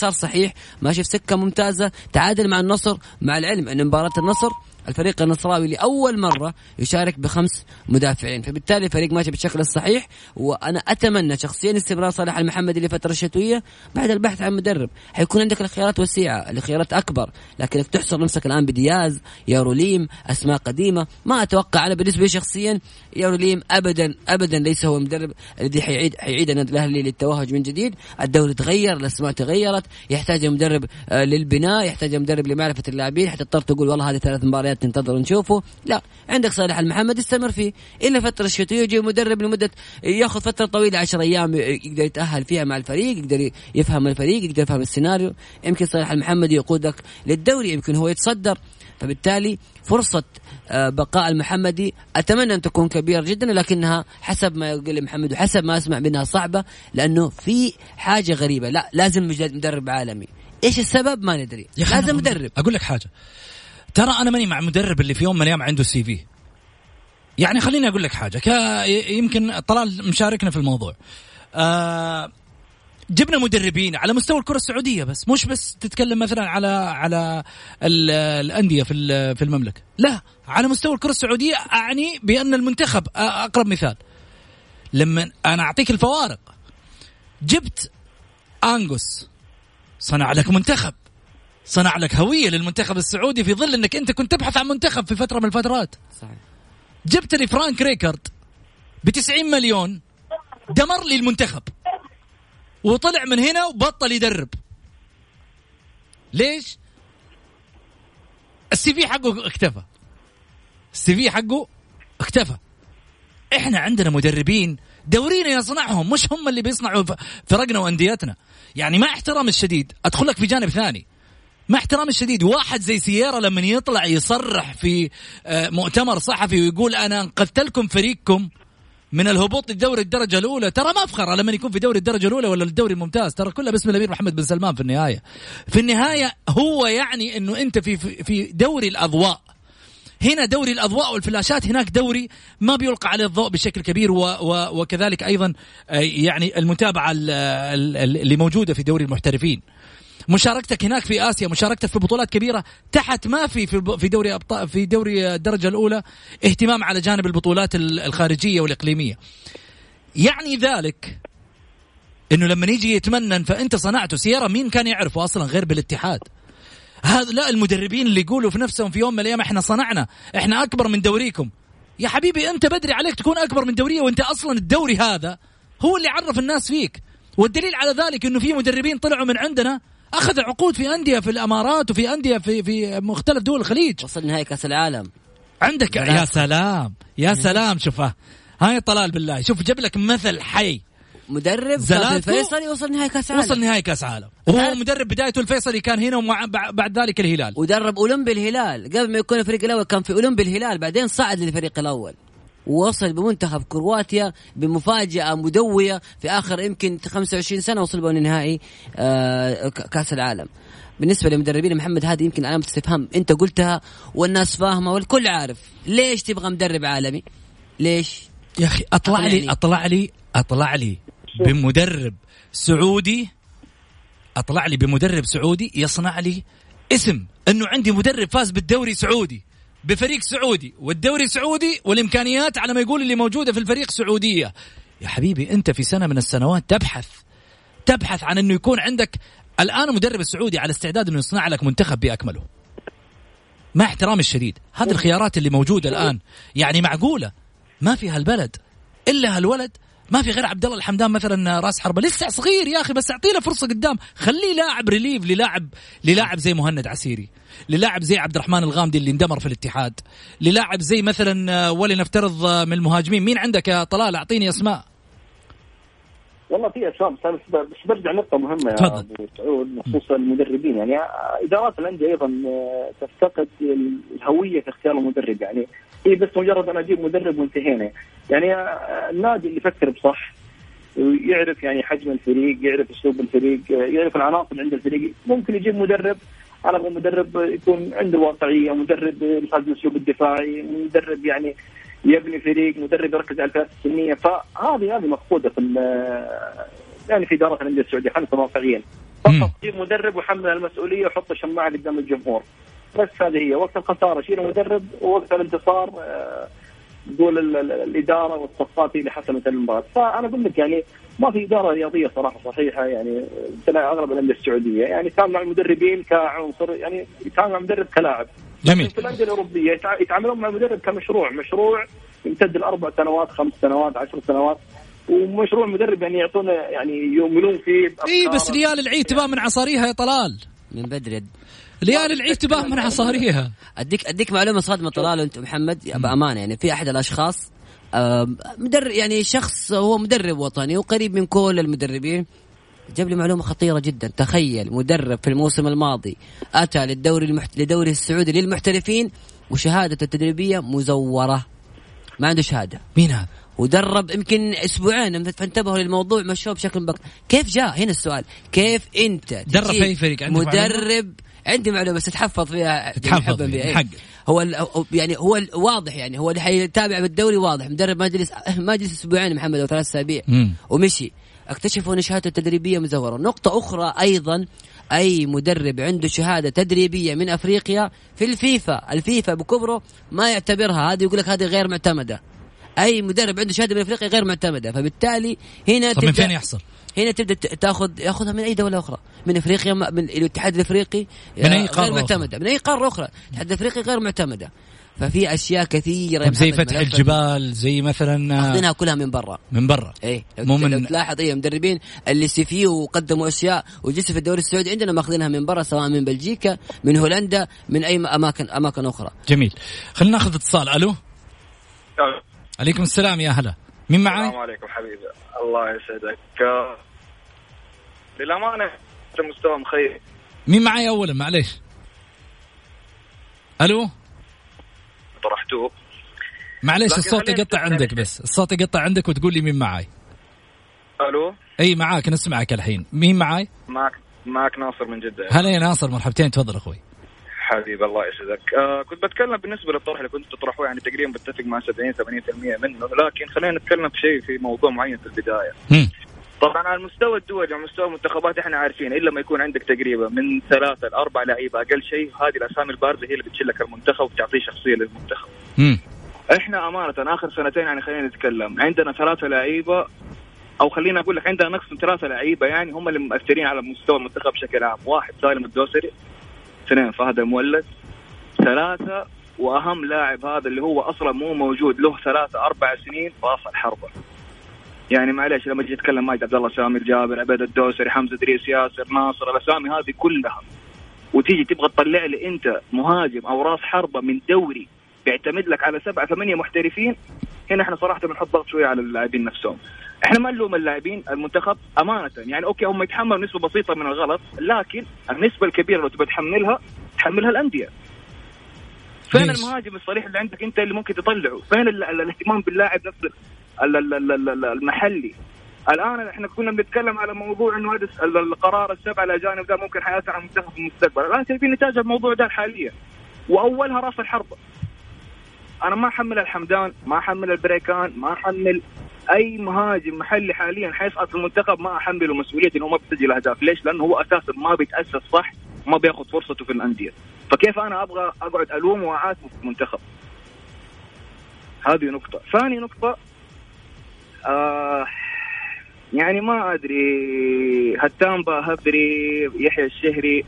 مسار صحيح ماشي في سكة ممتازة تعادل مع النصر مع العلم أن مباراة النصر الفريق النصراوي لأول مرة يشارك بخمس مدافعين. فبالتالي الفريق ماشي بالشكل الصحيح وأنا أتمنى شخصيا استمرار صالح المحمدي لفتره الشتوية بعد البحث عن مدرب. حيكون عندك الخيارات وسيعة الخيارات أكبر لكنك تحصر نفسك الآن بدياز ياروليم أسماء قديمة. ما أتوقع أنا بالنسبة لي شخصيا ياروليم ابدا ابدا ليس هو المدرب الذي حيعيد حيعيد النادي الاهلي للتوهج من جديد. الدوري تغير الأسماء تغيرت يحتاج مدرب آه، للبناء يحتاج مدرب لمعرفة اللاعبين. حتضطر تقول والله هذه ثلاث مباريات ننتظر نشوفه. لا عندك صالح المحمد استمر فيه. إلا فترة الشتويه يجي مدرب لمدة ياخذ فترة طويلة 10 أيام يقدر يتأهل فيها مع الفريق يقدر يفهم الفريق يقدر يفهم السيناريو. يمكن صالح المحمد يقودك للدوري يمكن هو يتصدر. فبالتالي فرصة آه، بقاء المحمدي أتمنى أن تكون كبيرة جدا لكنها حسب ما يقول محمد وحسب ما أسمع منها صعبة لأنه في حاجة غريبة. لا لازم مدرب عالمي. إيش السبب؟ ما ندري. لازم مدرب. أقول لك حاجة. ترى أنا ماني مع مدرب اللي في يوم من الأيام عنده سي في يعني خليني أقول لك حاجة يمكن طلال مشاركنا في الموضوع. آه جبنا مدربين على مستوى الكرة السعودية بس مش بس تتكلم مثلا على على الأندية في في المملكة. لا على مستوى الكرة السعودية أعني بأن المنتخب أقرب مثال. لما أنا أعطيك الفوارق. جبت انجوس صنع لك منتخب. صنع لك هوية للمنتخب السعودي في ظل انك انت كنت تبحث عن منتخب في فترة من الفترات. صحيح. جبت لي فرانك ريكارد ب 90 مليون دمر لي المنتخب. وطلع من هنا وبطل يدرب. ليش؟ السي في حقه اختفى السي في حقه اختفى إحنا عندنا مدربين دورينا يصنعهم مش هم اللي بيصنعوا فرقنا وأنديتنا. يعني مع احترام الشديد أدخل لك في جانب ثاني. مع احترامي الشديد واحد زي سيارة لما يطلع يصرح في آه، مؤتمر صحفي ويقول أنا انقذت لكم فريقكم من الهبوط للدوري الدرجة الأولى. ترى ما أفخر لما يكون في دوري الدرجة الأولى ولا الدوري الممتاز. ترى كلها باسم الأمير محمد بن سلمان في النهاية. في النهاية هو يعني إنه أنت في في دوري الأضواء. هنا دوري الأضواء والفلاشات هناك دوري ما بيلقى عليه الضوء بشكل كبير و و وكذلك أيضا آه، يعني المتابعة اللي موجودة في دوري المحترفين. مشاركتك هناك في آسيا مشاركتك في بطولات كبيرة تحت ما في في دوري ابطال في دوري الدرجة الأولى اهتمام على جانب البطولات الخارجية والإقليمية. يعني ذلك إنه لما يجي يتمنن فأنت صنعته. سيارة مين كان يعرفه أصلا غير بالاتحاد؟ هذا لا المدربين اللي يقولوا في نفسهم في يوم من الأيام إحنا صنعنا إحنا أكبر من دوريكم. يا حبيبي أنت بدري عليك تكون أكبر من دورية وأنت أصلا الدوري هذا هو اللي عرف الناس فيك. والدليل على ذلك إنه في مدربين طلعوا من عندنا أخذ عقود في أندية في الإمارات وفي أندية في في مختلف دول الخليج. وصل نهائي كأس العالم. عندك يا سلام. يا سلام. شوفه هاي طلال بالله. شوف جاب لك مثل حي. مدرب الفيصلي وصل نهائي كأس عالم وصل نهائي كأس عالم وهو مدرب بدايته الفيصلي كان هنا وبعد ذلك الهلال. ودرب أولمبي الهلال. قبل ما يكون الفريق الأول كان في أولمبي الهلال بعدين صعد للفريق الأول. ووصل بمنتخب كرواتيا بمفاجأة مدوية في آخر يمكن 25 سنة وصل بين نهائي آه، كأس العالم. بالنسبة لمدربين محمد هذه يمكن علامة استفهام أنت قلتها والناس فاهمة والكل عارف. ليش تبغى مدرب عالمي؟ ليش؟ يا أخي أطلع لي أطلع لي أطلع لي بمدرب سعودي أطلع لي بمدرب سعودي يصنع لي اسم. أنه عندي مدرب فاز بالدوري سعودي. بفريق سعودي والدوري سعودي والإمكانيات على ما يقول اللي موجودة في الفريق سعودية. يا حبيبي أنت في سنة من السنوات تبحث تبحث عن إنه يكون عندك الآن المدرب السعودي على استعداد إنه يصنع لك منتخب بأكمله. مع احترامي الشديد هذه الخيارات اللي موجودة الآن. يعني معقولة؟ ما في هالبلد. إلا هالولد. ما في غير عبد الله الحمدان مثلا راس حربة. لسه صغير يا أخي بس اعطيه فرصة قدام. خليه لاعب ريليف للاعب للاعب زي مهند عسيري. للاعب زي عبد الرحمن الغامدي اللي اندمر في الاتحاد للاعب زي مثلا ولنفترض من المهاجمين. مين عندك يا طلال؟ أعطيني أسماء. والله في أسماء بس بس برجع نقطة مهمة يا أبو سعود بخصوص المدربين. يعني إدارات الأندية أيضا تفتقد الهوية في اختيار المدرب. يعني هي بس مجرد أنا أجيب مدرب وانتهينا. يعني النادي اللي يفكر بصح يعرف يعني حجم الفريق يعرف أسلوب الفريق يعرف العناصر عند الفريق ممكن يجيب مدرب على مدرب يكون عنده واقعية مدرب يلتزم الاسلوب الدفاعي مدرب يعني يبني فريق مدرب يركز على الفئات السنية. فهذه هذه مفقودة في يعني في إدارة الأندية السعودية خلينا مم. فقط جيب مدرب وحمل المسؤولية وحط الشماعة قدام الجمهور. بس هذه هي. وقت الخسارة شيل مدرب ووقت الانتصار آه، ال- الإدارة والصفات هي اللي حسمت المباراة. فأنا أقول لك يعني ما في إدارة رياضية صراحة صحيحة يعني تلاقي أغلب الأندية السعودية. يعني يتعامل مع المدربين كعنصر يعني يتعامل مع المدرب كلاعب. جميل. في الأندية الأوروبية يتع- يتعاملون مع المدرب كمشروع. مشروع يمتد لأربع سنوات خمس سنوات عشر سنوات. ومشروع المدرب يعني يعطونا يعني يؤمنون فيه. إي بس ليال العيد تباه من عصاريها يا طلال. من بدري. ليال العيد تباه من عصاريها اديك أديك معلومة صادمة طلال وانت محمد بامانه يعني في أحد الأشخاص مدرب يعني شخص هو مدرب وطني وقريب من كل المدربين. جاب لي معلومة خطيرة جدا. تخيل مدرب في الموسم الماضي أتى للدوري المحت... لدوري السعودي للمحترفين وشهادته التدريبية مزورة. ما عنده شهادة. مين هذا؟ ودرب يمكن أسبوعين فانتبهوا للموضوع مشوه بشكل بك كيف جاء؟ هنا السؤال. كيف أنت درب أي فريق؟ عندك معلومة؟ عندي معلومة بس تحفظ فيها تحفظ حباً فيها،. حق. هو يعني هو واضح يعني هو اللي حيتابع بالدوري واضح مدرب ما جلس ما جلس أسبوعين محمد أو ثلاث أسابيع. ومشي اكتشفوا ان شهادته التدريبيه مزورة نقطة أخرى أيضا أي مدرب عنده شهادة تدريبية من أفريقيا في الفيفا الفيفا بكبره ما يعتبرها هذه يقول لك هذه غير معتمدة أي مدرب عنده شهادة من أفريقيا غير معتمدة فبالتالي هنا طب من فين يحصل؟ هنا تبدأ تاخذ يأخذها من أي دولة أخرى. من إفريقيا من الاتحاد الإفريقي من أي آه، قارة غير معتمده من أي قارة أخرى. الاتحاد الإفريقي غير معتمدة. ففي أشياء كثيرة طب زي فتح الجبال زي مثلا آه، ماخذينها كلها من برا. من برا. إيه لو, مو من- تلاحظ إيه مدربين اللي سيفيو وقدموا أشياء وجلسوا في الدوري السعودي عندنا ماخذينها من برا سواء من بلجيكا من هولندا من أي اماكن أماكن أخرى. جميل. خلينا ناخذ اتصال. ألو؟ عليكم السلام يا هلا. مين معاي؟ السلام عليكم حبيبي. الله يسعدك. آه، للأمانة أنت مستوى مخيف مين معاي اولا؟ معليش. ألو؟ طرحتوه. معليش الصوت يقطع عندك عن- بس. الصوت يقطع عندك وتقول لي مين معاي. ألو؟ أي معاك. نسمعك الحين. مين معاي؟ معك معك ناصر من جدة. هلا يا ناصر مرحبتين. تفضل أخوي. حبيبي الله يسعدك آه كنت بتكلم بالنسبة للطرح اللي كنت تطرحه يعني تقريبا بتفق مع 70 80% منه لكن خلينا نتكلم في شيء في موضوع معين في البداية هم. طبعا على المستوى الدولي وعلى مستوى المنتخبات إحنا عارفين إلا ما يكون عندك تقريبا من ثلاثة لأربع لعيبة أقل شيء هذه الأسامي البارزة هي اللي بتشيل لك المنتخب وبتعطيه شخصية للمنتخب. إحنا أمانة آخر سنتين يعني خلينا نتكلم عندنا ثلاثة لعيبة أو خلينا أقول لك عندنا نقص من ثلاثة لعيبة يعني هم اللي مؤثرين على مستوى المنتخب بشكل عام، واحد سالم الدوسري، اثنين فهد المولد، ثلاثة وأهم لاعب هذا اللي هو أصلا مو موجود له ثلاثة أربع سنين راس الحربة. يعني معليش لما تجي تتكلم ماجد عبد الله سامي الجابر عبيد الدوسري حمزة إدريس ياسر ناصر الاسامي هذه كلها. وتيجي تبغى تطلع لي أنت مهاجم أو راس حربة من دوري بيعتمد لك على سبعة ثمانية محترفين هنا إحنا صراحة بنحط ضغط شوية على اللاعبين نفسهم. إحنا ما نلوم اللاعبين المنتخب أمانة. يعني أوكي هم يتحملوا نسبة بسيطة من الغلط لكن النسبة الكبيرة لو تبغى تحملها تحملها الأندية. فين ليش؟ المهاجم الصريح اللي عندك أنت اللي ممكن تطلعه؟ فين ال- ال- الاهتمام باللاعب نفسه ال- ال- ال- ال- ال- المحلي؟ الآن إحنا كنا بنتكلم على موضوع إنه هذا القرار السبع الأجانب ده ممكن حيأثر على المنتخب في المستقبل. الآن شايفين نتائج الموضوع ده حاليا. وأولها راس الحربة. أنا ما أحمل الحمدان ما أحمل البريكان ما أحمل أي مهاجم محلي حاليا حيسقط في المنتخب ما أحمله مسؤولية إنه ما بيسجل أهداف. ليش؟ لأنه هو أساسا ما بيتأسس صح ما بيأخذ فرصته في الأندية. فكيف أنا أبغى أقعد الومه واعاتبه في المنتخب؟ هذه نقطة. ثاني نقطة آه يعني ما أدري هتامبا هبري يحيى الشهري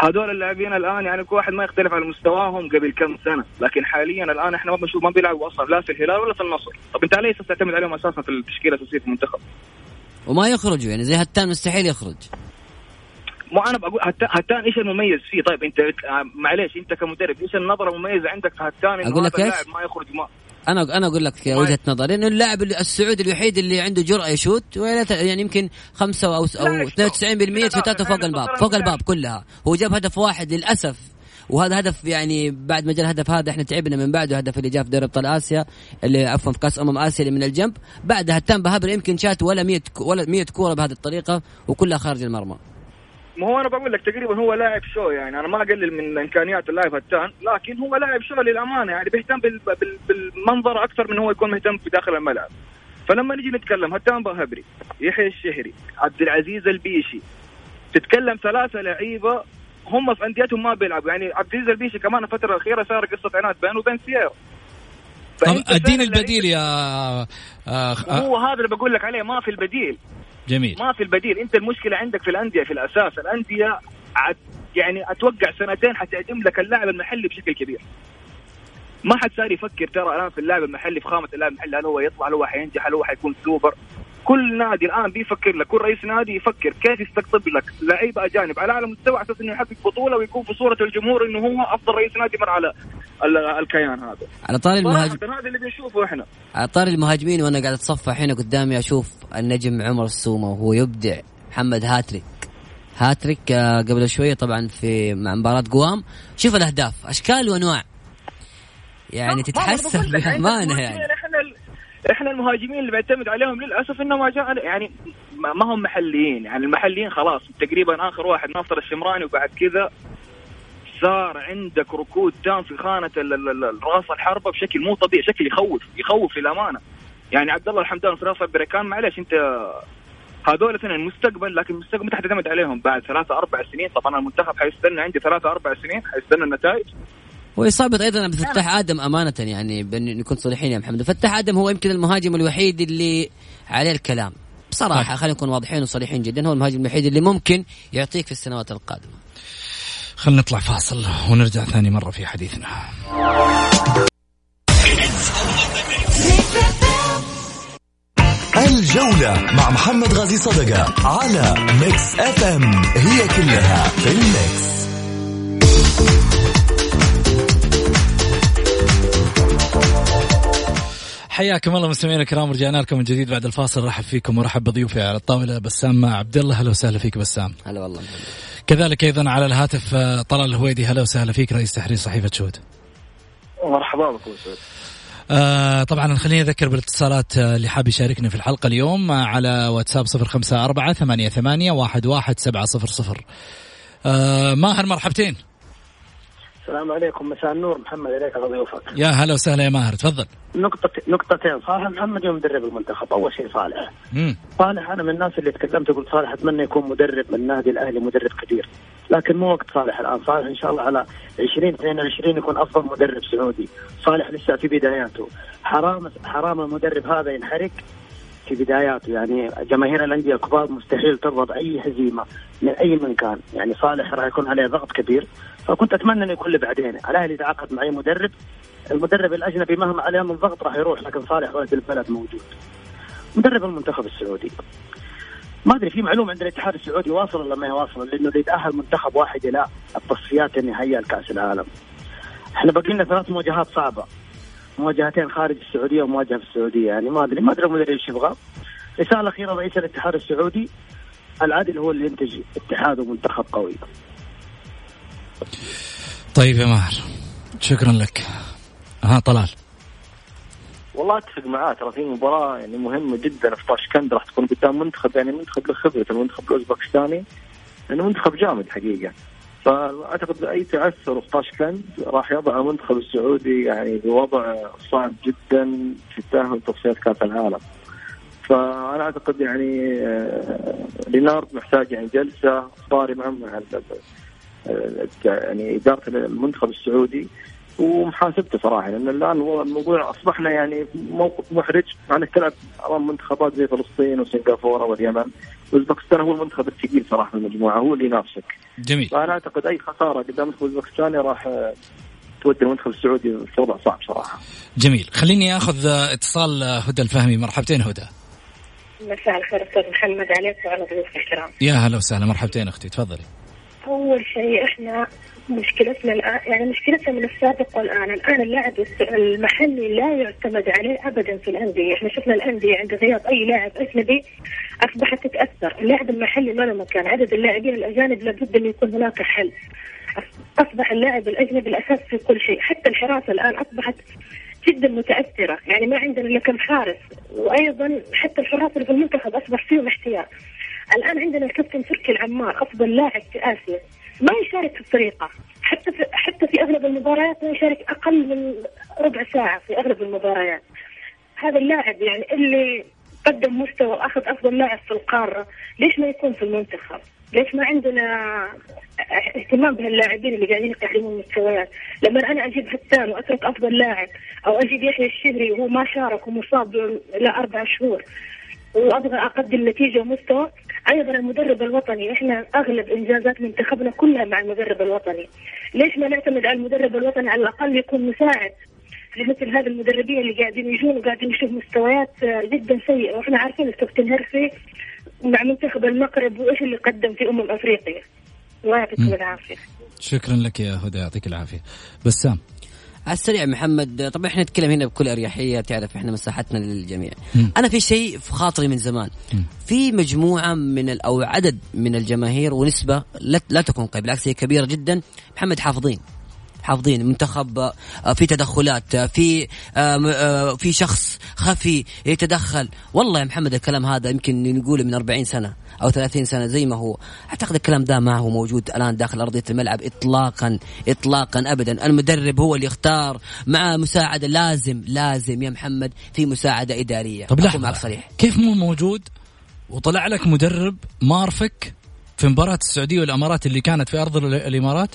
هذول اللاعبين الآن يعني كل واحد ما يختلف على مستواهم قبل كم سنة. لكن حاليا الآن إحنا ما بنشوف ما بيلعبوا أصلا لا في الهلال ولا في النصر. طب أنت ليش تعتمد عليهم أساسا في التشكيلة الأساسية في المنتخب؟ وما يخرجوا يعني زي هتان مستحيل يخرج. مو أنا بقول هتان, هتان إيش المميز فيه؟ طيب انت آه، معليش أنت كمدرب إيش النظرة المميزة عندك في هتان إنه أقول لك؟ اللاعب ما يخرج ما أنا أنا أقول لك وجهة نظري إنه اللاعب السعودي الوحيد اللي عنده جرأة يشوت يعني يمكن خمسة أو أو لا، 92% شوتاته فوق الباب فوق الباب كلها. هو جاب هدف واحد للأسف وهذا هدف يعني بعد ما جاء الهدف هذا إحنا تعبنا من بعده هدف اللي جاء في دوري أبطال آسيا اللي عفوا في كأس أمم آسيا اللي من الجنب. بعدها هتان بهبر يمكن شات ولا 100 ولا 100 كورة بهذه الطريقة وكلها خارج المرمى. ما هو أنا بقول لك تقريبا هو لاعب شو يعني. أنا ما أقلل من إمكانيات اللاعب هتان لكن هو لاعب شو للأمانة يعني بيهتم بال- بال- بالمنظر أكثر من هو يكون مهتم في داخل الملعب. فلما نجي نتكلم هتان بهبري يحيى الشهري عبد العزيز البيشي تتكلم ثلاثة لعيبة هم في أنديتهم ما بيلعبوا. يعني عبد العزيز البيشي كمان الفترة الأخيرة صار قصة عناد بينه وبين سيارة طب أديني البديل يا آه آه هو هذا اللي بقول لك عليه ما في البديل. جميل. ما في البديل. انت المشكلة عندك في الأندية في الأساس. الأندية عد يعني أتوقع سنتين حتعدم لك اللاعب المحلي بشكل كبير. ما حد صار يفكر ترى الآن في اللاعب المحلي في خامة اللاعب المحلي هل هو يطلع هل هو حينجح هل هو حيكون سوبر. كل نادي الآن بيفكر لك كل رئيس نادي يفكر كيف يستقطب لك لعيبة أجانب. على أعلى مستوى على أساس إنه يحقق بطولة ويكون في صورة الجمهور إنه هو أفضل رئيس نادي مر على الكيان هذا. على طاري المهاجم هذا اللي بنشوفه إحنا. على طاري المهاجمين وأنا قاعد أتصفح هنا قدامي أشوف النجم عمر السومة وهو يبدع. محمد هاتريك. هاتريك آه، قبل شوية طبعا في مع مباراة قوام. شوف الأهداف أشكال وأنواع. يعني تتحسف بأمانة يعني. إحنا المهاجمين اللي بيعتمد عليهم للأسف إنهم ما جاء يعني ما هم محليين. يعني المحليين خلاص تقريبا آخر واحد ناصر الشمراني وبعد كذا صار عندك ركود تام في خانة راس الحربة بشكل مو طبيعي شكل يخوف يخوف للأمانة. يعني عبد الله الحمدان في رأس البريكان معلش أنت هذول اثنين المستقبل لكن المستقبل متى حتعتمد عليهم بعد ثلاثة أربع سنين. طبعا المنتخب حيستنى عندي ثلاثة أربع سنين حيستنى النتائج. وإصابة أيضا فتاح آدم أمانة يعني نكون صريحين يا محمد. فتاح آدم هو يمكن المهاجم الوحيد اللي عليه الكلام. بصراحة طيب. خلينا نكون واضحين وصريحين جدا هو المهاجم الوحيد اللي ممكن يعطيك في السنوات القادمة. خلينا نطلع فاصل ونرجع ثاني مرة في حديثنا. الجولة مع محمد غازي صدقة على Mix FM هي كلها في ال mix حياكم الله مستمعينا الكرام رجعنا لكم من جديد بعد الفاصل. رحب فيكم ورحب بضيوفي على الطاولة. بسام عبد الله أهلا وسهلا فيك بسام. هلا والله. كذلك أيضا على الهاتف آه، طلال الهويدي. هلا وسهلا فيك رئيس تحرير صحيفة شهود. مرحبا بكم آه طبعا خليني أذكر بالاتصالات آه، اللي حاب يشاركنا في الحلقة اليوم آه، على واتساب صفر خمسة أربعة ثمانية ثمانية واحد واحد سبعة صفر صفر. آه ماهر مرحبتين. السلام عليكم مساء النور. محمد عليك على ضيوفك يا هلا وسهلا يا ماهر تفضل. نقطة نقطتين. صالح محمد يوم مدرب المنتخب أول شيء صالح. مم. صالح أنا من الناس اللي تكلمت قلت صالح أتمنى يكون مدرب من النادي الأهلي مدرب كبير. لكن مو وقت صالح الآن. صالح إن شاء الله على 2022 يكون أفضل مدرب سعودي. صالح لسه في بداياته. حرام حرام المدرب هذا ينحرق. في بداياته. يعني جماهير الأندية الكبار مستحيل ترضى باي هزيمة من أي مكان. يعني صالح راح يكون عليه ضغط كبير. فكنت أتمنى انه يكون بعدين الأهلي اذا عقد معي مدرب. المدرب الأجنبي مهما عليه من ضغط راح يروح لكن صالح ولد البلد موجود. مدرب المنتخب السعودي. ما أدري في معلومة عند الاتحاد السعودي واصل ولا ما هي واصله لأنه يتأهل منتخب واحد إلى التصفيات النهائية لكأس العالم. إحنا باقي لنا ثلاث مواجهات صعبة. مواجهتين خارج السعودية ومواجهة في السعودية. يعني ما ادري ما أدري المدرب إيش يبغى. رساله اخيره رئيس الاتحاد السعودي العدل هو اللي ينتج اتحاد ومنتخب قوي. طيب يا ماهر شكرا لك. ها طلال. والله أتفق معاه ترى في مباراة يعني مهمة جدا. في طاشكند راح تكون قدام منتخب يعني منتخب له خبره المنتخب الأوزبكستاني لأنه منتخب جامد حقيقة. فأعتقد أي تعثر في طاشكند راح يضع المنتخب السعودي يعني بوضع صعب جدا في التاهل تصفيات كأس العالم. فأنا أعتقد يعني آه، لينارد محتاج يعني جلسة صارمة مع يعني إدارة المنتخب السعودي ومحاسبته صراحة لأن الآن الموضوع أصبحنا يعني موقف محرج مع انك تلعب امام منتخبات زي فلسطين وسنغافورة واليمن اوزبكستان هو المنتخب الثقيل صراحة في المجموعة هو اللي ينافسك. جميل. فأنا أعتقد أي خسارة قدام اوزبكستان راح تودي المنتخب السعودي في وضع صعب صراحة. جميل، خليني آخذ اتصال هدى الفهمي، مرحبتين هدى. مساء الخير أستاذ محمد عليك وعلى ضيوف الكرام. يا هلا وسهلا مرحبتين أختي تفضلي. أول شيء إحنا مشكلتنا الان يعني مشكلتنا من السابق والآن، الآن اللاعب المحلي لا يعتمد عليه ابدا في الأندية، إحنا شفنا الأندية عند غياب أي لاعب أجنبي أصبحت تتأثر، اللاعب المحلي ما له مكان، عدد اللاعبين الأجانب لابد أن يكون هناك حل. أصبح اللاعب الأجنبي الأساس في كل شيء، حتى الحراسة الآن أصبحت جدا متأثرة، يعني ما عندنا إلا كم حارس، وأيضا حتى الحراس اللي في المنتخب أصبح فيهم احتياط. الآن عندنا الكابتن تركي العمار أفضل لاعب في آسيا. ما يشارك في الطريقة حتى في حتى في أغلب المباريات ما يشارك أقل من ربع ساعة في أغلب المباريات. هذا اللاعب يعني اللي قدم مستوى وأخذ أفضل لاعب في القارة ليش ما يكون في المنتخب؟ ليش ما عندنا اهتمام بهاللاعبين اللي قاعدين يقدمون مستويات؟ لما أنا أجيب حسان وأترك أفضل لاعب أو أجيب يحيى الشهري وهو ما شارك ومصاب لأربع شهور وابغى اقدم نتيجه ومستوى أيضا المدرب الوطني إحنا أغلب إنجازات منتخبنا كلها مع المدرب الوطني. ليش ما نعتمد على المدرب الوطني؟ على الأقل يكون مساعد لمثل هذه المدربين اللي قاعدين يجون وقاعدين نشوف مستويات جدا سيئة. وإحنا عارفين الكابتن هرسي مع منتخب المغرب وإيش اللي قدم في أمم أفريقيا. الله يعطيكم العافية. شكرا لك يا هدى يعطيك العافية. بسام. على السريع محمد. طبعا إحنا نتكلم هنا بكل أريحية تعرف إحنا مساحتنا للجميع. مم. أنا في شيء في خاطري من زمان. في مجموعة من أو عدد من الجماهير ونسبة لا, لا تكون قليلة بالعكس هي كبيرة جدا. محمد حافظين. حافظين منتخب آه، في تدخلات آه، في آه، في شخص خفي يتدخل. والله يا محمد الكلام هذا يمكن نقوله من 40 سنة أو 30 سنة زي ما هو. أعتقد الكلام ده ما هو موجود الآن داخل أرضية الملعب اطلاقا اطلاقا ابدا. المدرب هو اللي يختار مع مساعدة لازم لازم يا محمد في مساعدة إدارية. طب لحظة معك صريح. كيف مو موجود؟ وطلع لك مدرب مارفك في مباراة السعودية والإمارات اللي كانت في أرض ال- الإمارات؟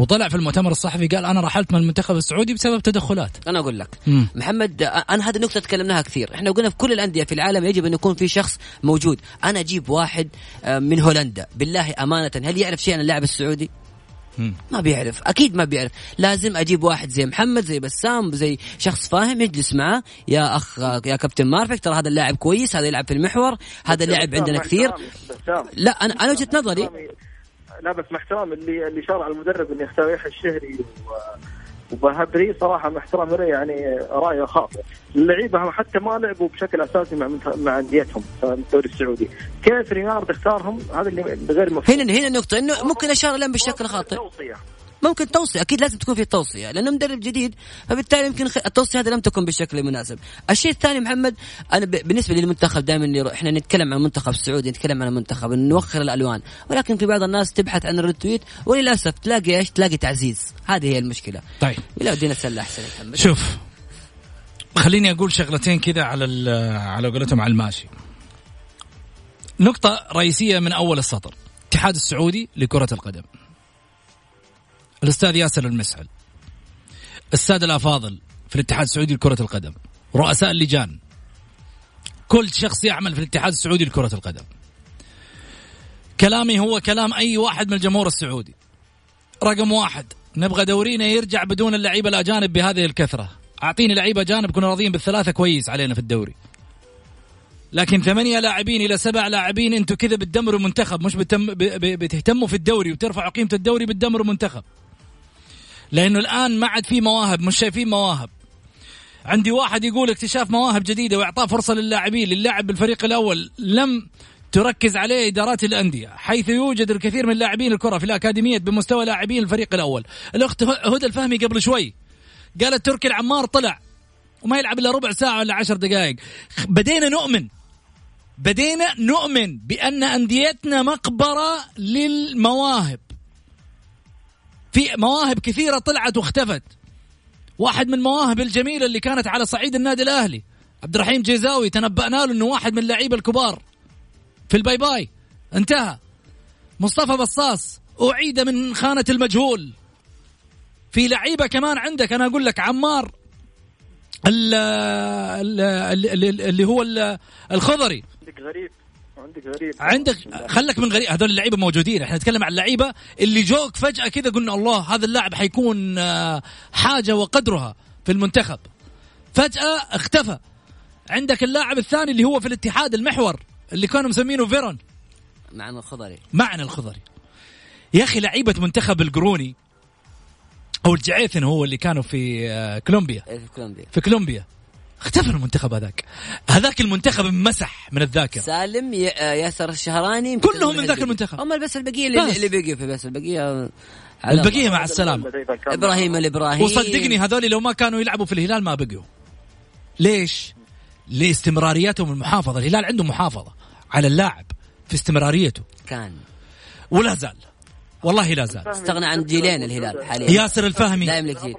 وطلع في المؤتمر الصحفي قال أنا رحلت من المنتخب السعودي بسبب تدخلات. أنا أقول لك مم. محمد أنا هذه النقطة تكلمناها كثير. إحنا قلنا في كل الأندية في العالم يجب أن يكون في شخص موجود. أنا أجيب واحد آه، من هولندا. بالله أمانة هل يعرف شيء عن اللاعب السعودي؟ ما بيعرف أكيد ما بيعرف. لازم أجيب واحد زي محمد زي بسام زي شخص فاهم يجلس معاه. يا أخ يا كابتن مارفك ترى هذا اللاعب كويس هذا يلعب في المحور هذا لاعب عندنا كثير. بسام لا أنا أنا وجهة نظري لا بس مع احترام اللي اللي شرع المدرب إنه يختار يحيى الشهري و... وبهدري صراحة مع احترامي له يعني رأيه خاطئ. اللعيبة حتى ما لعبوا بشكل أساسي مع مع أنديتهم في الدوري السعودي. كيف رينارد اختارهم؟ هذا اللي غير مفهوم. هنا هنا النقطه إنه ممكن أشار لهم بالشكل الخاطئ توصيه ممكن توصية أكيد لازم تكون في توصية لأنه مدرب جديد فبالتالي يمكن التوصية هذه لم تكن بالشكل المناسب الشيء الثاني محمد أنا. بالنسبة للمنتخب دائما إحنا نتكلم عن المنتخب السعودي نتكلم عن المنتخب نوخر الألوان. ولكن في بعض الناس تبحث عن الريتويت وللأسف تلاقي إيش؟ تلاقي تعزيز. هذه هي المشكلة. طيب. لا ودينا نتسلى أحسن محمد. شوف خليني أقول شغلتين كذا على ال- على قولتهم على الماشي. نقطة رئيسية من أول السطر الاتحاد السعودي لكرة القدم. الأستاذ ياسر المسعل السادة الأفاضل في الاتحاد السعودي لكرة القدم رؤساء اللجان. كل شخص يعمل في الاتحاد السعودي لكرة القدم. كلامي هو كلام أي واحد من الجمهور السعودي. رقم واحد نبغى دورينا يرجع بدون اللعيبة الأجانب بهذه الكثرة. أعطيني لعيبة أجانب كنا راضيين بالثلاثة كويس علينا في الدوري. لكن ثمانية لاعبين إلى سبع لاعبين أنتوا كذا بتدمروا منتخب مش بتهتموا في الدوري وترفعوا قيمة الدوري بتدمروا منتخب لأنه الآن ما عاد في مواهب مش شايفين مواهب. عندي واحد يقول اكتشاف مواهب جديدة وإعطاء فرصة للاعبين للاعب بالفريق الأول. لم تركز عليه إدارات الأندية حيث يوجد الكثير من لاعبين الكرة في الأكاديمية بمستوى لاعبين الفريق الأول. الأخت هدى الفهمي قبل شوي قالت تركي العمار طلع وما يلعب إلا ربع ساعة ولا عشر دقائق. بدينا نؤمن بدينا نؤمن بأن أنديتنا مقبرة للمواهب. في مواهب كثيرة طلعت واختفت. واحد من المواهب الجميلة اللي كانت على صعيد النادي الأهلي عبد الرحيم جيزاوي تنبأنا له أنه واحد من اللعيبة الكبار. في ال bye bye. انتهى. مصطفى بصاص أعيد من خانة المجهول. في لعيبة كمان عندك أنا أقول لك عمار ال- ال- ال- اللي هو ال- الخضري. غريب. عندك غريب. عندك خلك من غريب. هذول اللعيبة موجودين. إحنا نتكلم عن اللعيبة اللي جوك فجأة كذا قلنا الله هذا اللاعب حيكون آه، حاجة وقدرها في المنتخب. فجأة اختفى. عندك اللاعب الثاني اللي هو في الاتحاد المحور اللي كانوا مسمينه فيرون. معنا الخضري. معنا الخضري. يا أخي لعيبة منتخب القروني أو الجعيثن هو اللي كانوا في آه، كولومبيا. إيه، في كولومبيا. في كولومبيا. اختفى المنتخب هذاك. هذاك المنتخب انمسح من الذاكرة. سالم ي- آه، ياسر الشهراني. كلهم من. ذاك المنتخب. هم بس البقية اللي, بس. اللي بقي في بس. البقية على البقية. مع السلامة. إبراهيم الإبراهيم. وصدقني هذول لو ما كانوا يلعبوا في الهلال ما بقوا. ليش؟ لاستمراريتهم المحافظة. الهلال عنده محافظة على اللاعب في استمراريته. كان. ولا زال. والله لا زال. استغنى عن جيلين الهلال حاليا. ياسر الفهمي. لا يملك جيل.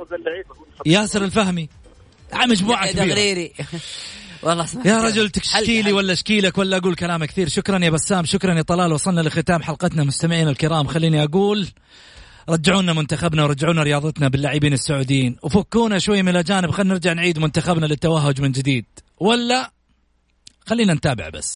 ياسر الفهمي. مجموعة كبيرة. دغريري. والله اسمع يا رجل تشكي لي ولا اشكي ولا أقول كلام كثير. شكرا يا بسام شكرا يا طلال. وصلنا لختام حلقتنا. مستمعينا الكرام خليني أقول رجعونا منتخبنا ورجعونا رياضتنا باللاعبين السعوديين. وفكونا شوي من الأجانب. خلينا نرجع نعيد منتخبنا للتوهج من جديد. ولا خلينا نتابع بس.